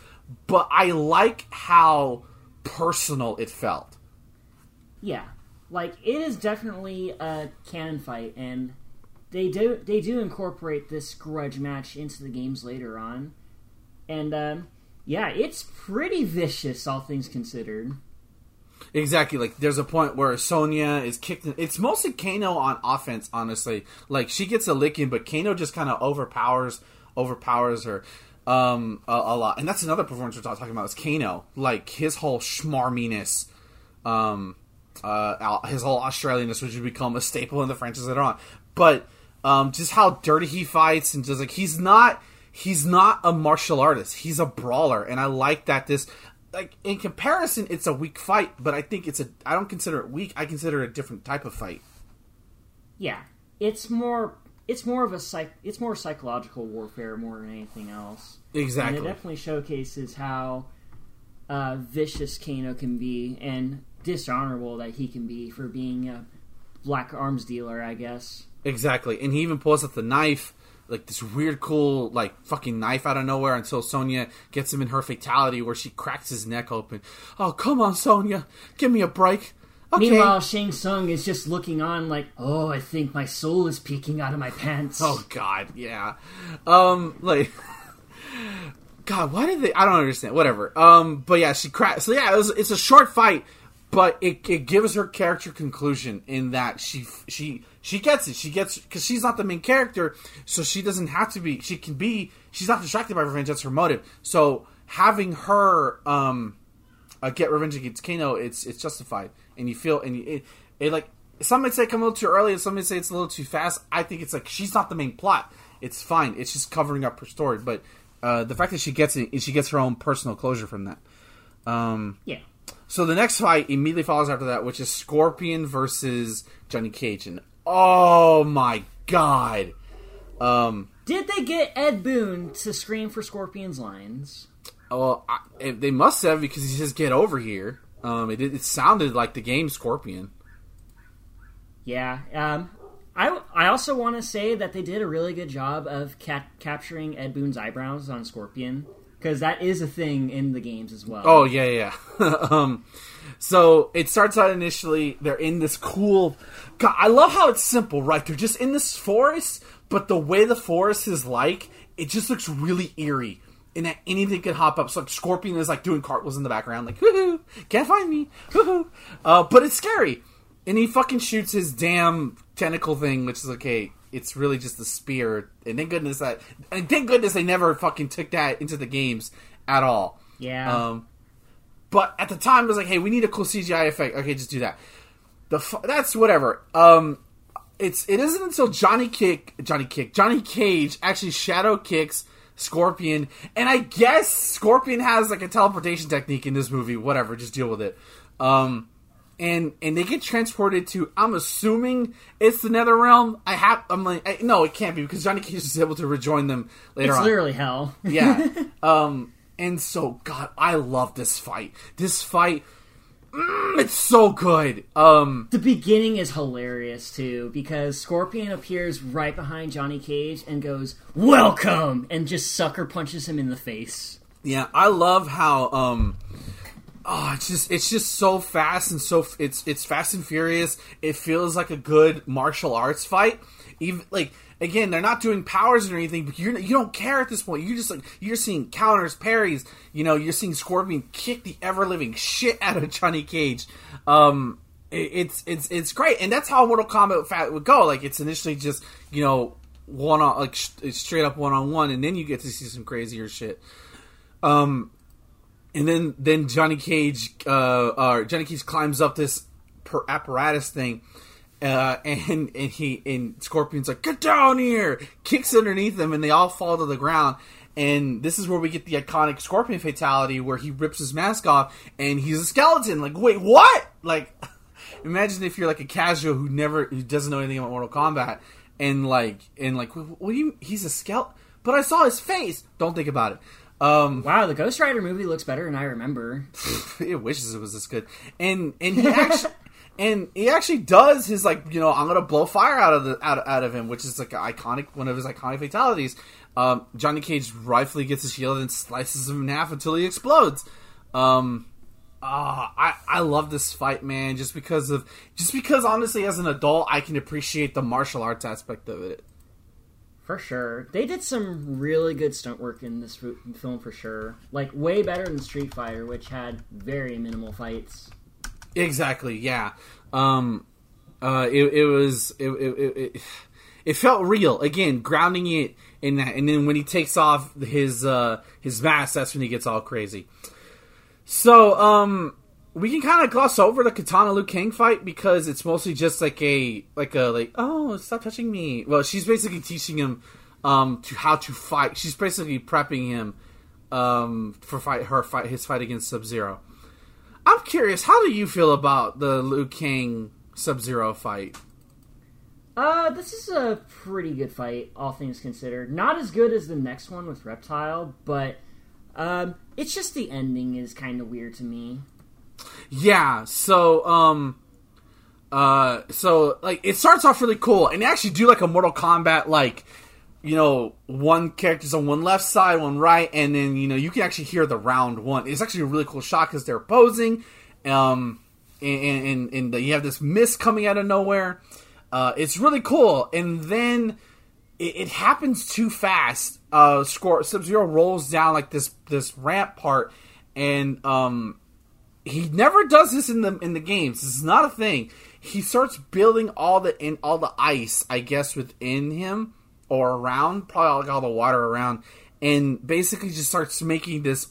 but I like how personal it felt. Yeah, like it is definitely a canon fight, and they do they do incorporate this grudge match into the games later on, and um, yeah, it's pretty vicious, all things considered. Exactly. Like there's a point where Sonya is kicked. In, it's mostly Kano on offense, honestly. Like she gets a licking, but Kano just kind of overpowers overpowers her um, a, a lot. And that's another performance we're talking about is Kano. Like his whole schmarminess, um, uh, his whole Australianness, which would become a staple in the franchise later on. But um, just how dirty he fights and just like he's not he's not a martial artist. He's a brawler, and I like that this like in comparison, it's a weak fight, but I think it's a. I don't consider it weak. I consider it a different type of fight. Yeah, it's more it's more of a psych it's more psychological warfare more than anything else. Exactly. And it definitely showcases how uh, vicious Kano can be and dishonorable that he can be for being a black arms dealer, I guess. Exactly. And he even pulls out the knife, like this weird, cool, like fucking knife out of nowhere until Sonya gets him in her fatality where she cracks his neck open. Oh, come on, Sonya. Give me a break. Okay. Meanwhile, Shang Tsung is just looking on like, oh, I think my soul is peeking out of my pants. Oh God, yeah. Um, like, God, why did they? I don't understand. Whatever. Um, but yeah, she cracks. So yeah, it was, it's a short fight, but it, it gives her character conclusion in that she she she gets it. She gets because she's not the main character, so she doesn't have to be. She can be. She's not distracted by revenge. That's her motive. So having her um uh, get revenge against Kano, it's it's justified, and you feel and you, it, it like some might say come a little too early, and some might say it's a little too fast. I think it's like she's not the main plot. It's fine. It's just covering up her story, but uh, the fact that she gets it, she gets her own personal closure from that. Um, Yeah. so the next fight immediately follows after that, which is Scorpion versus Johnny Cage, and oh my god, um, Did they get Ed Boon to scream for Scorpion's lines? well, I, they must have because he says "get over here." Um, it, it sounded like the game Scorpion. Yeah. Um, I, I also want to say that they did a really good job of ca- capturing Ed Boon's eyebrows on Scorpion because that is a thing in the games as well. Oh yeah, yeah. um, so it starts out initially. They're in this cool. God, I love how it's simple, right? They're just in this forest, but the way the forest is like, it just looks really eerie. And that anything could hop up. So like Scorpion is like doing cartwheels in the background, like woohoo, can't find me, woohoo. Uh, but it's scary. And he fucking shoots his damn tentacle thing, which is okay. It's really just a spear. And thank goodness that, and thank goodness they never fucking took that into the games at all. Yeah. Um, but at the time, it was like, hey, we need a cool CGI effect. Okay, just do that. The fu- that's whatever. Um, it's it isn't until Johnny Kick, Johnny Kick, Johnny Cage actually shadow kicks Scorpion, and I guess Scorpion has like a teleportation technique in this movie. Whatever, just deal with it. Um, and and they get transported to. I'm assuming it's the Nether Realm. I have. I'm like, I, no, it can't be because Johnny Cage is able to rejoin them later it's on. literally hell. Yeah. um, and so, God, I love this fight. This fight, mm, it's so good. Um, The beginning is hilarious too because Scorpion appears right behind Johnny Cage and goes, "Welcome!" and just sucker punches him in the face. yeah, I love how um, oh, it's just it's just so fast and so it's it's fast and furious. It feels like a good martial arts fight. Even like again, they're not doing powers or anything, but you you don't care at this point. You're just like you're seeing counters, parries. You know, you're seeing Scorpion kick the ever living shit out of Johnny Cage. Um, it, it's it's it's great, and that's how Mortal Kombat would go. Like it's initially just you know one on like straight up one on one, and then you get to see some crazier shit. Um, and then then Johnny Cage, uh, uh Johnny Cage climbs up this per- apparatus thing, uh, and and he and Scorpion's like, "Get down here!" Kicks underneath them, and they all fall to the ground. And this is where we get the iconic Scorpion fatality, where he rips his mask off and he's a skeleton. Like, wait, what? Like, imagine if you're like a casual who never who doesn't know anything about Mortal Kombat, and like and like, what do you? He's a skeleton, but I saw his face. Don't think about it. Um, wow, the Ghost Rider movie looks better than I remember. it wishes it was this good, and and he actually. and he actually does his like you know I'm gonna blow fire out of the out, out of him, which is like iconic one of his iconic fatalities. Um, Johnny Cage rightfully gets his shield and slices him in half until he explodes. Um, uh, I I love this fight, man, just because of just because honestly, as an adult, I can appreciate the martial arts aspect of it. For sure, they did some really good stunt work in this film for sure. Like way better than Street Fighter, which had very minimal fights. Exactly. Yeah. Um. Uh. It, it was. It, it, it, it. felt real. Again, grounding it in that, and then when he takes off his uh his mask, that's when he gets all crazy. So, um, we can kind of gloss over the Kitana Liu Kang fight because it's mostly just like a like a like oh stop touching me. Well, she's basically teaching him um to how to fight. She's basically prepping him um for fight her fight his fight against Sub Zero. I'm curious, how do you feel about the Liu Kang Sub Zero fight? Uh, this is a pretty good fight, all things considered. Not as good as the next one with Reptile, but um, it's just the ending is kind of weird to me. Yeah, so um uh so like it starts off really cool and they actually do like a Mortal Kombat like you know, one character's on one left side, one right, and then you know you can actually hear the round one. It's actually a really cool shot because they're posing, um, and and, and you have this mist coming out of nowhere. Uh, it's really cool, and then it, it happens too fast. Uh, Score Sub Zero rolls down like this this ramp part, and um, he never does this in the in the games. This is not a thing. He starts building all the in all the ice, I guess, within him or around, probably like all the water around, and basically just starts making this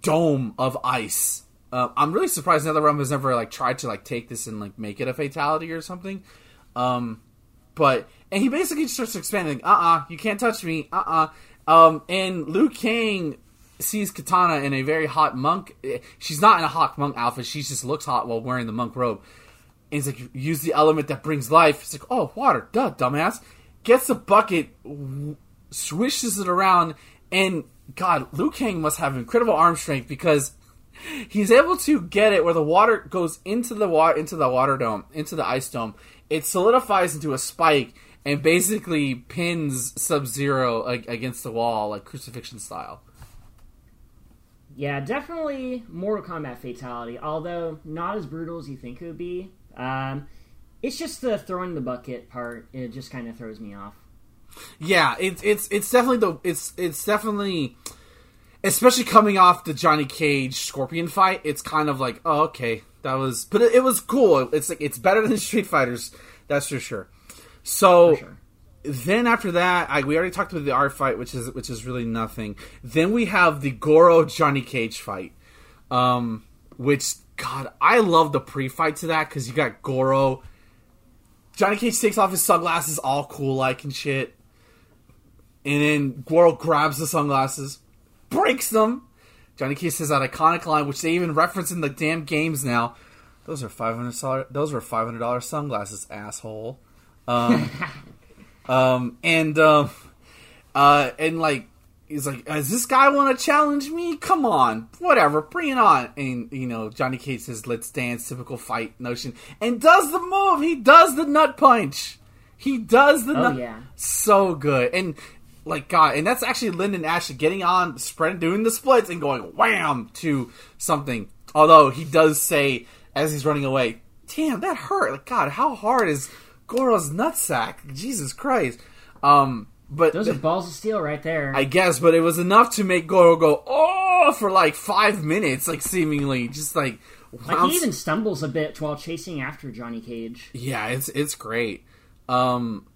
dome of ice. Uh, I'm really surprised NetherRealm has never like tried to like take this and like make it a fatality or something. Um, but and he basically just starts expanding. Uh uh-uh, uh you can't touch me. Uh uh-uh. uh Um, and Liu Kang sees Kitana in a very hot monk. She's not in a hot monk outfit. She just looks hot while wearing the monk robe. And he's like, use the element that brings life. It's like, oh, water, duh, dumbass. Gets a bucket, swishes it around, and God, Liu Kang must have incredible arm strength because he's able to get it where the water goes into the water into the water dome, into the ice dome. It solidifies into a spike and basically pins Sub Zero against the wall, like crucifixion style. Yeah, definitely Mortal Kombat fatality, although not as brutal as you think it would be. Um, it's just the throwing the bucket part. It just kind of throws me off. Yeah, it's it's it's definitely the it's it's definitely especially coming off the Johnny Cage Scorpion fight. It's kind of like oh okay that was but it, it was cool. It's like it's better than Street Fighters, that's for sure. So. For sure then after that, I, we already talked about the art fight, which is which is really nothing. Then we have the Goro Johnny Cage fight, um, which God, I love the pre-fight to that because you got Goro. Johnny Cage takes off his sunglasses, all cool like and shit, and then Goro grabs the sunglasses, breaks them. Johnny Cage says that iconic line, which they even reference in the damn games now. Those are five hundred. Those were five hundred dollars sunglasses, asshole. Um, Um, and um, uh, and like he's like, does this guy want to challenge me? Come on, whatever, bring it on. And you know, Johnny Cage says, "Let's dance," typical fight notion, and does the move. He does the nut punch. He does the oh, nut. Yeah. So good, and like God, and that's actually Linden Ashby getting on, spread, doing the splits, and going wham to something. Although he does say as he's running away, "Damn, that hurt! Like God, how hard is Goro's nutsack? Jesus Christ!" Um, but Those are balls of steel right there. I guess, but it was enough to make Goro go oh for like five minutes, like seemingly just like. like he even stumbles a bit while chasing after Johnny Cage. Yeah, it's it's great. Um,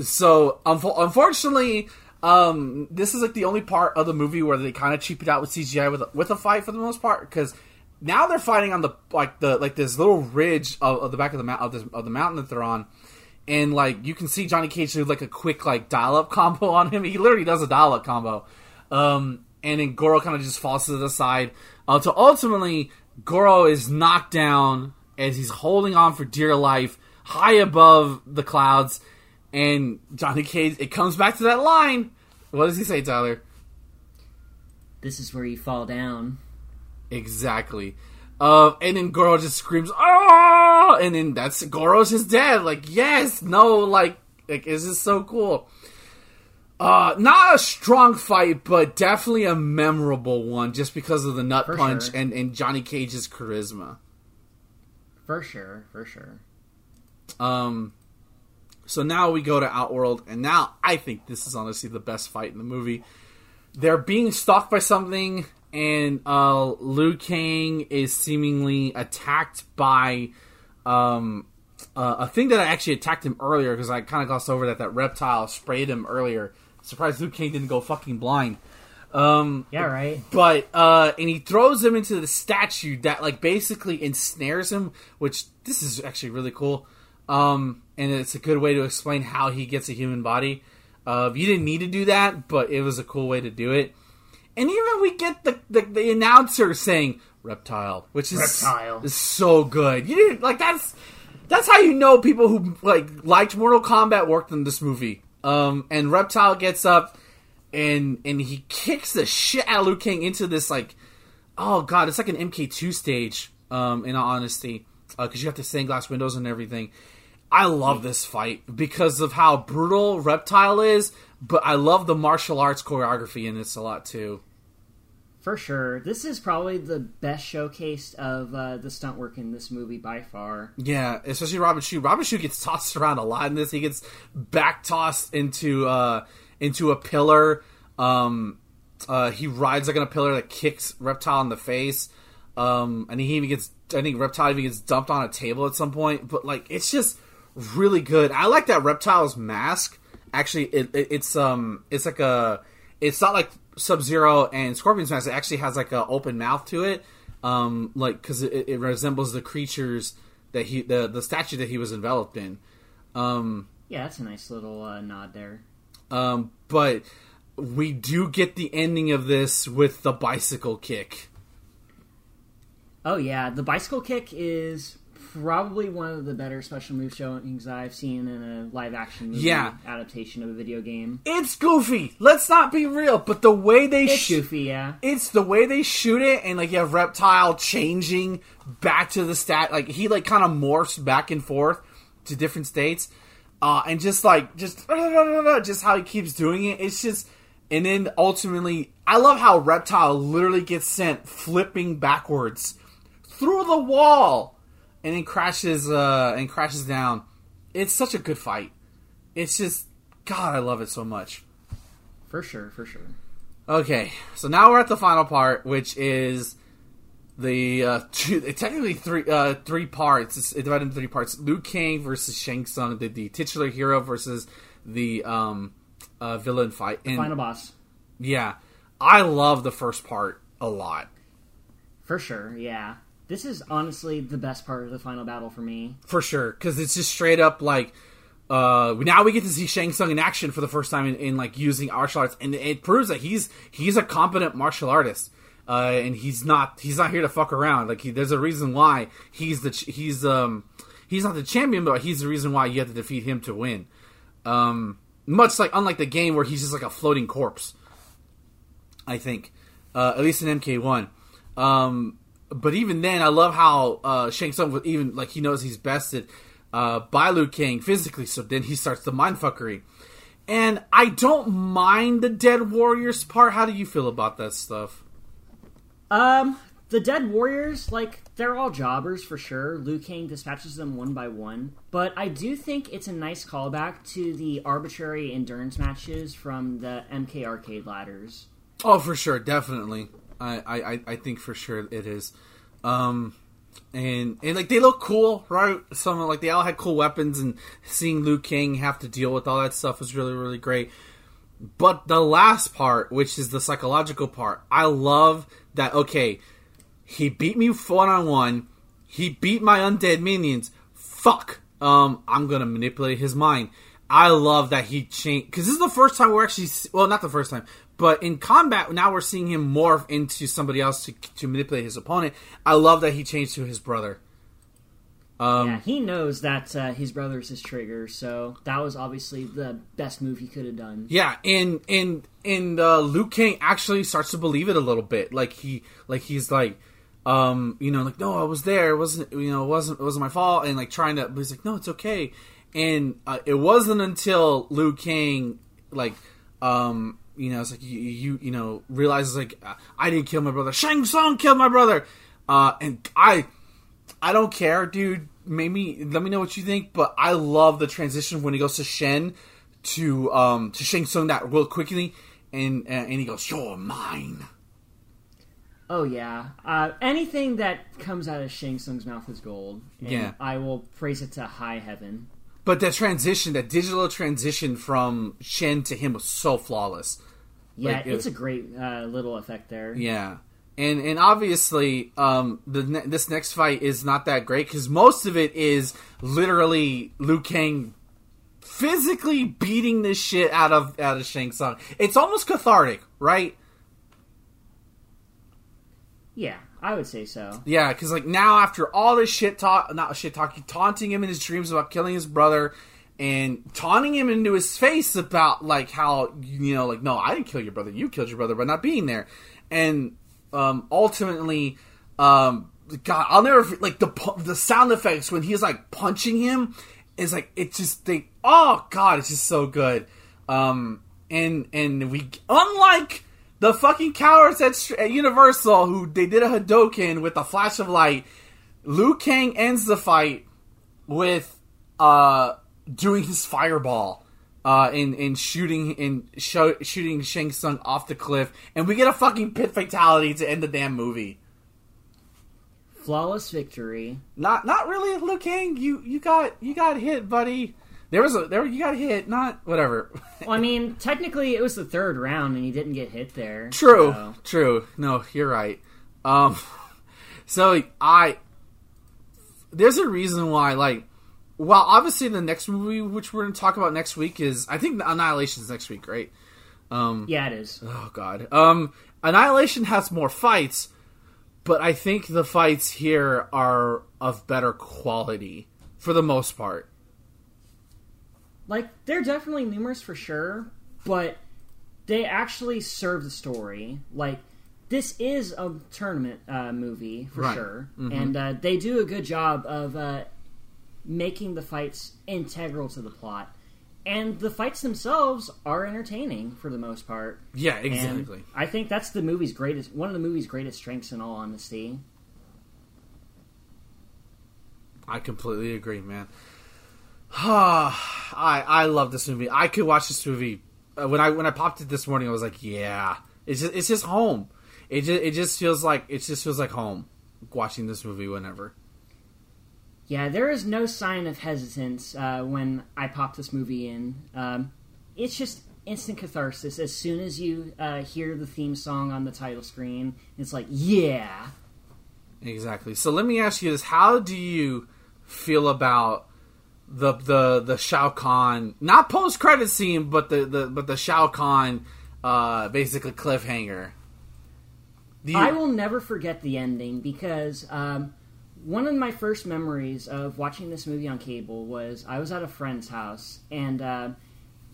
so unfo- unfortunately, um, this is like the only part of the movie where they kind of cheap it out with CGI with with a fight for the most part because now they're fighting on the like the like this little ridge of, of the back of the mount of, of the mountain that they're on. And like you can see Johnny Cage do like a quick like dial up combo on him. He literally does a dial up combo. Um, and then Goro kind of just falls to the side. Uh, to ultimately, Goro is knocked down as he's holding on for dear life, high above the clouds. And Johnny Cage, it comes back to that line. What does he say, Tyler? This is where you fall down. Exactly. Uh, and then Goro just screams, "Oh!" And then that's Goro's just dead. Like, yes, no, like, like, this is so cool. Uh, not a strong fight, but definitely a memorable one, just because of the nut For punch sure. and and Johnny Cage's charisma. For sure, for sure. Um, so now we go to Outworld, and now I think this is honestly the best fight in the movie. They're being stalked by something, and uh, Liu Kang is seemingly attacked by um, uh, a thing that I actually attacked him earlier because I kind of glossed over that that reptile sprayed him earlier. Surprised Liu Kang didn't go fucking blind. Um, Yeah, right. but uh and he throws him into the statue that like basically ensnares him which this is actually really cool um and it's a good way to explain how he gets a human body uh you didn't need to do that but it was a cool way to do it and even we get the the, the announcer saying reptile which is Reptile. is so good you didn't like that's that's how you know people who like liked mortal kombat worked in this movie um and reptile gets up and and he kicks the shit out of Liu Kang into this like oh god, it's like an MK2 stage. Um, in all honesty, because you have the stained glass windows and everything. I love this fight because of how brutal Reptile is, but I love the martial arts choreography in this a lot too. For sure. This is probably the best showcase of uh, the stunt work in this movie by far. Yeah, especially Robin Shou. Robin Shou gets tossed around a lot in this. He gets back tossed into uh into a pillar. Um uh he rides like on a pillar that kicks Reptile in the face. Um and he even gets I think Reptile even gets dumped on a table at some point. But like it's just really good. I like that Reptile's mask. Actually it, it it's um it's like a it's not like Sub Zero and Scorpion's mask. It actually has like an open mouth to it. Um like because it, it resembles the creatures that he the the statue that he was enveloped in. Um, Yeah, that's a nice little uh, nod there. um, but we do get the ending of this with the bicycle kick. Oh yeah, the bicycle kick is probably one of the better special move showings I've seen in a live action movie Yeah. adaptation of a video game. It's goofy. Let's not be real, but the way they It's sh- goofy, yeah. it's the way they shoot it, and like you have Reptile changing back to the stat, like he like kind of morphs back and forth to different states, uh, and just like just just how he keeps doing it. It's just, and then ultimately, I love how Reptile literally gets sent flipping backwards through the wall, and then crashes uh, and crashes down. It's such a good fight. It's just God, I love it so much. For sure, for sure. Okay, so now we're at the final part, which is the uh, two, technically three uh, three parts. It's divided into three parts: Liu Kang versus Shang Tsung, the, the titular hero versus the um, uh, villain fight. And Final boss. yeah, I love the first part a lot For sure, yeah. This is honestly the best part of the final battle for me. for sure because it's just straight up like. Uh, now we get to see Shang Tsung in action for the first time in, in like using martial arts, and it proves that he's he's a competent martial artist. uh, and he's not he's not here to fuck around. Like he, there's a reason why he's the ch- he's um he's not the champion, but he's the reason why you have to defeat him to win. Um, much like unlike the game where he's just like a floating corpse. I think, uh, at least in MK one. Um, but even then, I love how uh, Shang Tsung would even like he knows he's bested uh, by Liu Kang physically, so then he starts the mindfuckery. And I don't mind the Dead Warriors part. How do you feel about that stuff? Um, the dead warriors, like they're all jobbers for sure. Liu Kang dispatches them one by one, but I do think it's a nice callback to the arbitrary endurance matches from the MK arcade ladders. Oh, for sure, definitely. I, I, I think for sure it is. Um, and and like they look cool, right? Some like they all had cool weapons, and seeing Liu Kang have to deal with all that stuff was really really great. But the last part, which is the psychological part, I love that. Okay, he beat me one on one. He beat my undead minions. Fuck. Um, I'm gonna manipulate his mind. I love that he changed because this is the first time we're actually well, not the first time, but in combat now we're seeing him morph into somebody else to to manipulate his opponent. I love that he changed to his brother. Um, yeah, he knows that uh, his brother's his trigger, so that was obviously the best move he could have done. Yeah, and and and uh, Liu Kang actually starts to believe it a little bit. Like he like he's like, um, you know, like no, I was there. It wasn't you know, it wasn't it wasn't my fault. And like trying to, but he's like, no, it's okay. And uh, it wasn't until Liu Kang like, um, you know, it's like you you, you know realizes like I didn't kill my brother. Shang Tsung killed my brother. Uh, and I I don't care, dude. Maybe let me know what you think, but I love the transition when he goes to Shen to um to Shang Tsung that real quickly, and and he goes, "You're mine." Oh yeah, uh, anything that comes out of Shang Tsung's mouth is gold. and Yeah. I will praise it to high heaven. But that transition, that digital transition from Shen to him was so flawless. Yeah, Like, it- it's a great uh, little effect there. Yeah, and and obviously, um, the ne- this next fight is not that great because most of it is literally Liu Kang physically beating the shit out of out of Shang Tsung. It's almost cathartic, right? Yeah, I would say so. Yeah, because like now after all this shit talk, not shit talk, taunting him in his dreams about killing his brother, and taunting him into his face about like how you know like no, I didn't kill your brother, you killed your brother by not being there, and um, ultimately, um, God, I'll never like the the sound effects when he's like punching him is like it just they oh God, it's just so good, um, and and we unlike the fucking cowards at, at Universal who they did a Hadoken with a flash of light. Liu Kang ends the fight with uh doing his fireball uh and and shooting and show, shooting Shang Tsung off the cliff and we get a fucking pit fatality to end the damn movie. Flawless victory. Not not really Liu Kang, you you got you got hit, buddy. There was a there you got hit, not whatever. Well, I mean, technically, it was the third round, and he didn't get hit there. True, so- true. No, you're right. Um, so I, there's a reason why, like, well, obviously the next movie which we're going to talk about next week is, I think, Annihilation is next week, right? Yeah, it is. Oh God. Um, Annihilation has more fights, but I think the fights here are of better quality for the most part. Like, they're definitely numerous for sure, but they actually serve the story. Like, this is a tournament uh, movie for Right. sure, and uh, they do a good job of uh, making the fights integral to the plot. And the fights themselves are entertaining for the most part. Yeah, And exactly. I think that's the movie's greatest, one of the movie's greatest strengths. In all honesty, I completely agree, man. I I love this movie. I could watch this movie uh, when I when I popped it this morning. I was like, yeah, it's just, it's just home. It just it just feels like it just feels like home watching this movie whenever. Yeah, there is no sign of hesitance uh, when I pop this movie in. Um, it's just instant catharsis. As soon as you uh, hear the theme song on the title screen, it's like, yeah. Exactly. So let me ask you this: How do you feel about the the the Shao Kahn not post credit scene, but the, the but the Shao Kahn uh, basically cliffhanger? You- I will never forget the ending because um, one of my first memories of watching this movie on cable was I was at a friend's house and uh,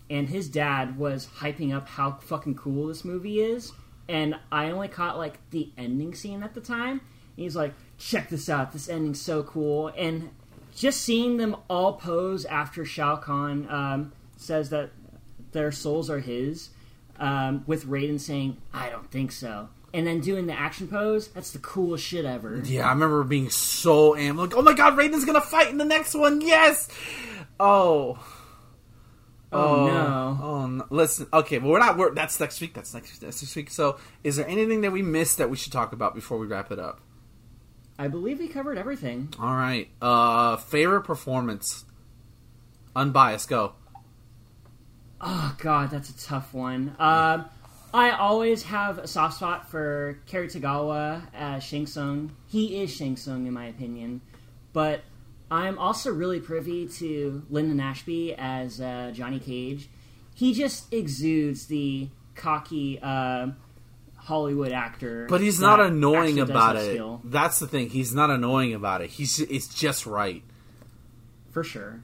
and his dad was hyping up how fucking cool this movie is, and I only caught like the ending scene at the time. He's like, "Check this out! This ending's so cool!" And just seeing them all pose after Shao Kahn um, says that their souls are his, um, with Raiden saying, "I don't think so," and then doing the action pose. That's the coolest shit ever. Yeah, I remember being so amped. Like, oh my god, Raiden's gonna fight in the next one. Yes. Oh. Oh, no. Oh no! Listen, okay, but we're not. We're, that's next week. That's next. That's next week. So, is there anything that we missed that we should talk about before we wrap it up? I believe we covered everything. All right. Uh, favorite performance. Unbiased. Go. Oh god, that's a tough one. Um, I always have a soft spot for Cary Tagawa as Shang Tsung. He is Shang Tsung in my opinion, but I'm also really privy to Linden Ashby as uh, Johnny Cage. He just exudes the cocky uh, Hollywood actor, But he's not annoying about it. skill, That's the thing. He's not annoying about it. He's it's just right. for sure.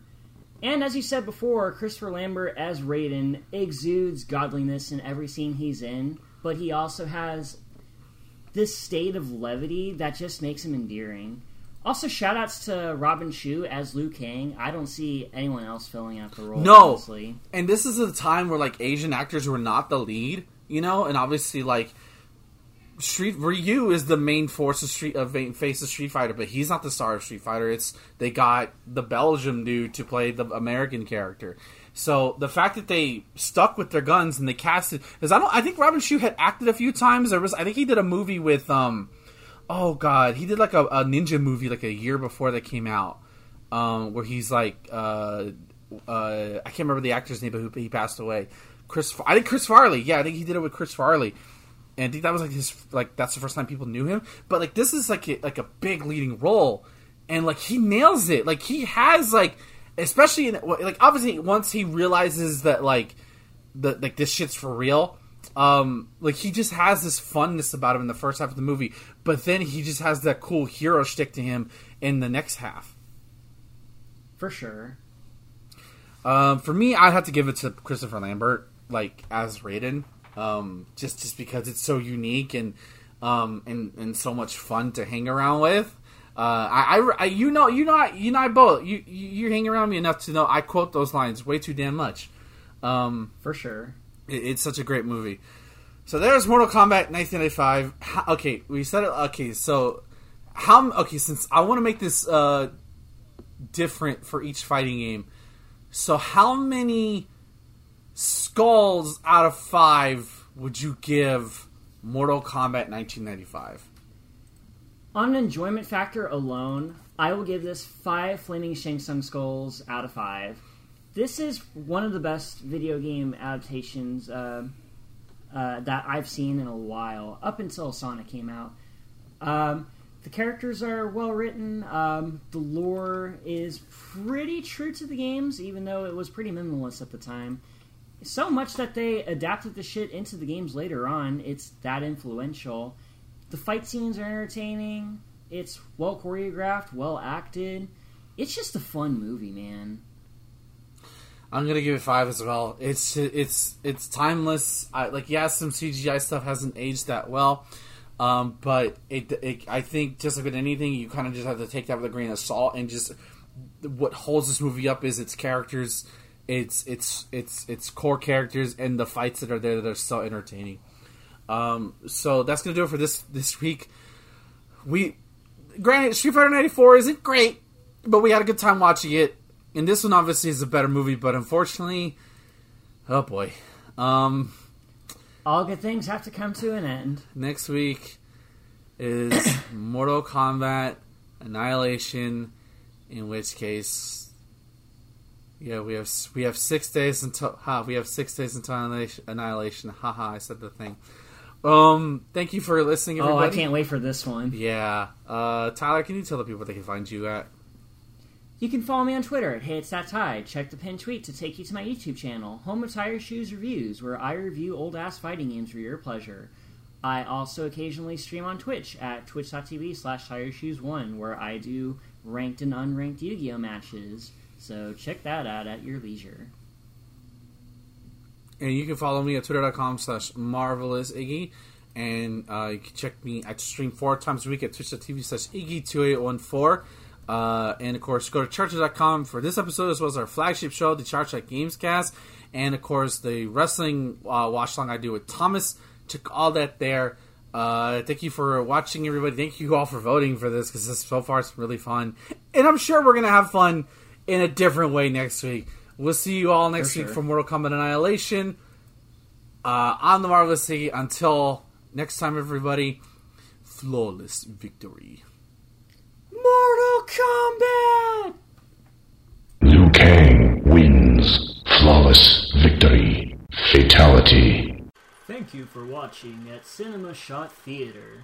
And as you said before, Christopher Lambert as Raiden exudes godliness in every scene he's in, but he also has this state of levity that just makes him endearing. Also, shoutouts to Robin Shou as Liu Kang. I don't see anyone else filling out the role. No. honestly. And this is a time where like Asian actors were not the lead, you know, and obviously like Street Ryu is the main force of Street of face of Street Fighter, but he's not the star of Street Fighter. It's they got the Belgium dude to play the American character. So the fact that they stuck with their guns and they casted because I don't I think Robin Shou had acted a few times. There was I think he did a movie with um oh god he did like a, a ninja movie like a year before that came out um where he's like uh uh I can't remember the actor's name but he passed away. Chris I think Chris Farley yeah I think he did it with Chris Farley and I think that was like his like that's the first time people knew him. But like this is like a, like a big leading role, and like he nails it. Like he has like especially in like obviously once he realizes that like the like this shit's for real. Um, like he just has this funness about him in the first half of the movie, but then he just has that cool hero shtick to him in the next half. For sure. Um, for me, I'd have to give it to Christopher Lambert, like as Raiden, um, just just because it's so unique and um, and and so much fun to hang around with. Uh, I, I, I- you know, you know, you know, I both you you you hang around me enough to know I quote those lines way too damn much. Um, For sure. it- it's such a great movie. So there's Mortal Kombat 1995. How, okay, we said it. Okay, so how? Okay, since I want to make this uh, different for each fighting game, so how many skulls out of five would you give Mortal Kombat 1995? On an enjoyment factor alone, I will give this five flaming Shang Tsung skulls out of five. This is one of the best video game adaptations uh, uh, that I've seen in a while, up until Sonic came out. Um, the characters are well written. Um, the lore is pretty true to the games, even though it was pretty minimalist at the time. So much that they adapted the shit into the games later on. It's that influential. The fight scenes are entertaining. It's well choreographed, well acted. It's just a fun movie, man. I'm gonna give it five as well. It's it's it's timeless. I, like yeah, some CGI stuff hasn't aged that well, um, but it, it I think just like with anything, you kind of just have to take that with a grain of salt and just what holds this movie up is its characters, its its its its core characters and the fights that are there that are so entertaining. Um, so that's gonna do it for this this week. We granted Street Fighter '94 isn't great, but we had a good time watching it. And this one obviously is a better movie, but unfortunately, oh boy. Um, All good things have to come to an end. next week is Mortal Kombat Annihilation, in which case, yeah, we have we have six days until ha we have six days until Annihilation. Annihilation. Haha, I said the thing. Um, thank you for listening, Oh, everybody. I can't wait for this one. Yeah, uh, Tyler, can you tell the people where they can find you at? You can follow me on Twitter at Hey It's That Tide. Check the pinned tweet to take you to my YouTube channel, Home of Tire Shoes Reviews, where I review old ass fighting games for your pleasure. I also occasionally stream on Twitch at twitch.tv slash tireshoes1, where I do ranked and unranked Yu Gi Oh! matches. So check that out at your leisure. And you can follow me at twitter.com slash marvelous Iggy. And uh, you can check me, I stream four times a week at twitch.tv slash Iggy2814. Uh, and of course, go to charger.com for this episode as well as our flagship show, the Charge Like Gamescast. And of course, the wrestling uh, watch along I do with Thomas. Check all that there. Uh, thank you for watching, everybody. Thank you all for voting for this because this so far it's really fun, and I'm sure we're gonna have fun in a different way next week. We'll see you all next For week sure. for Mortal Kombat Annihilation uh, on the Marvelous City. Until next time, everybody, flawless victory. Mortal Kombat! Liu Kang wins. Flawless victory. Fatality. Thank you for watching at Cinema Shot Theater.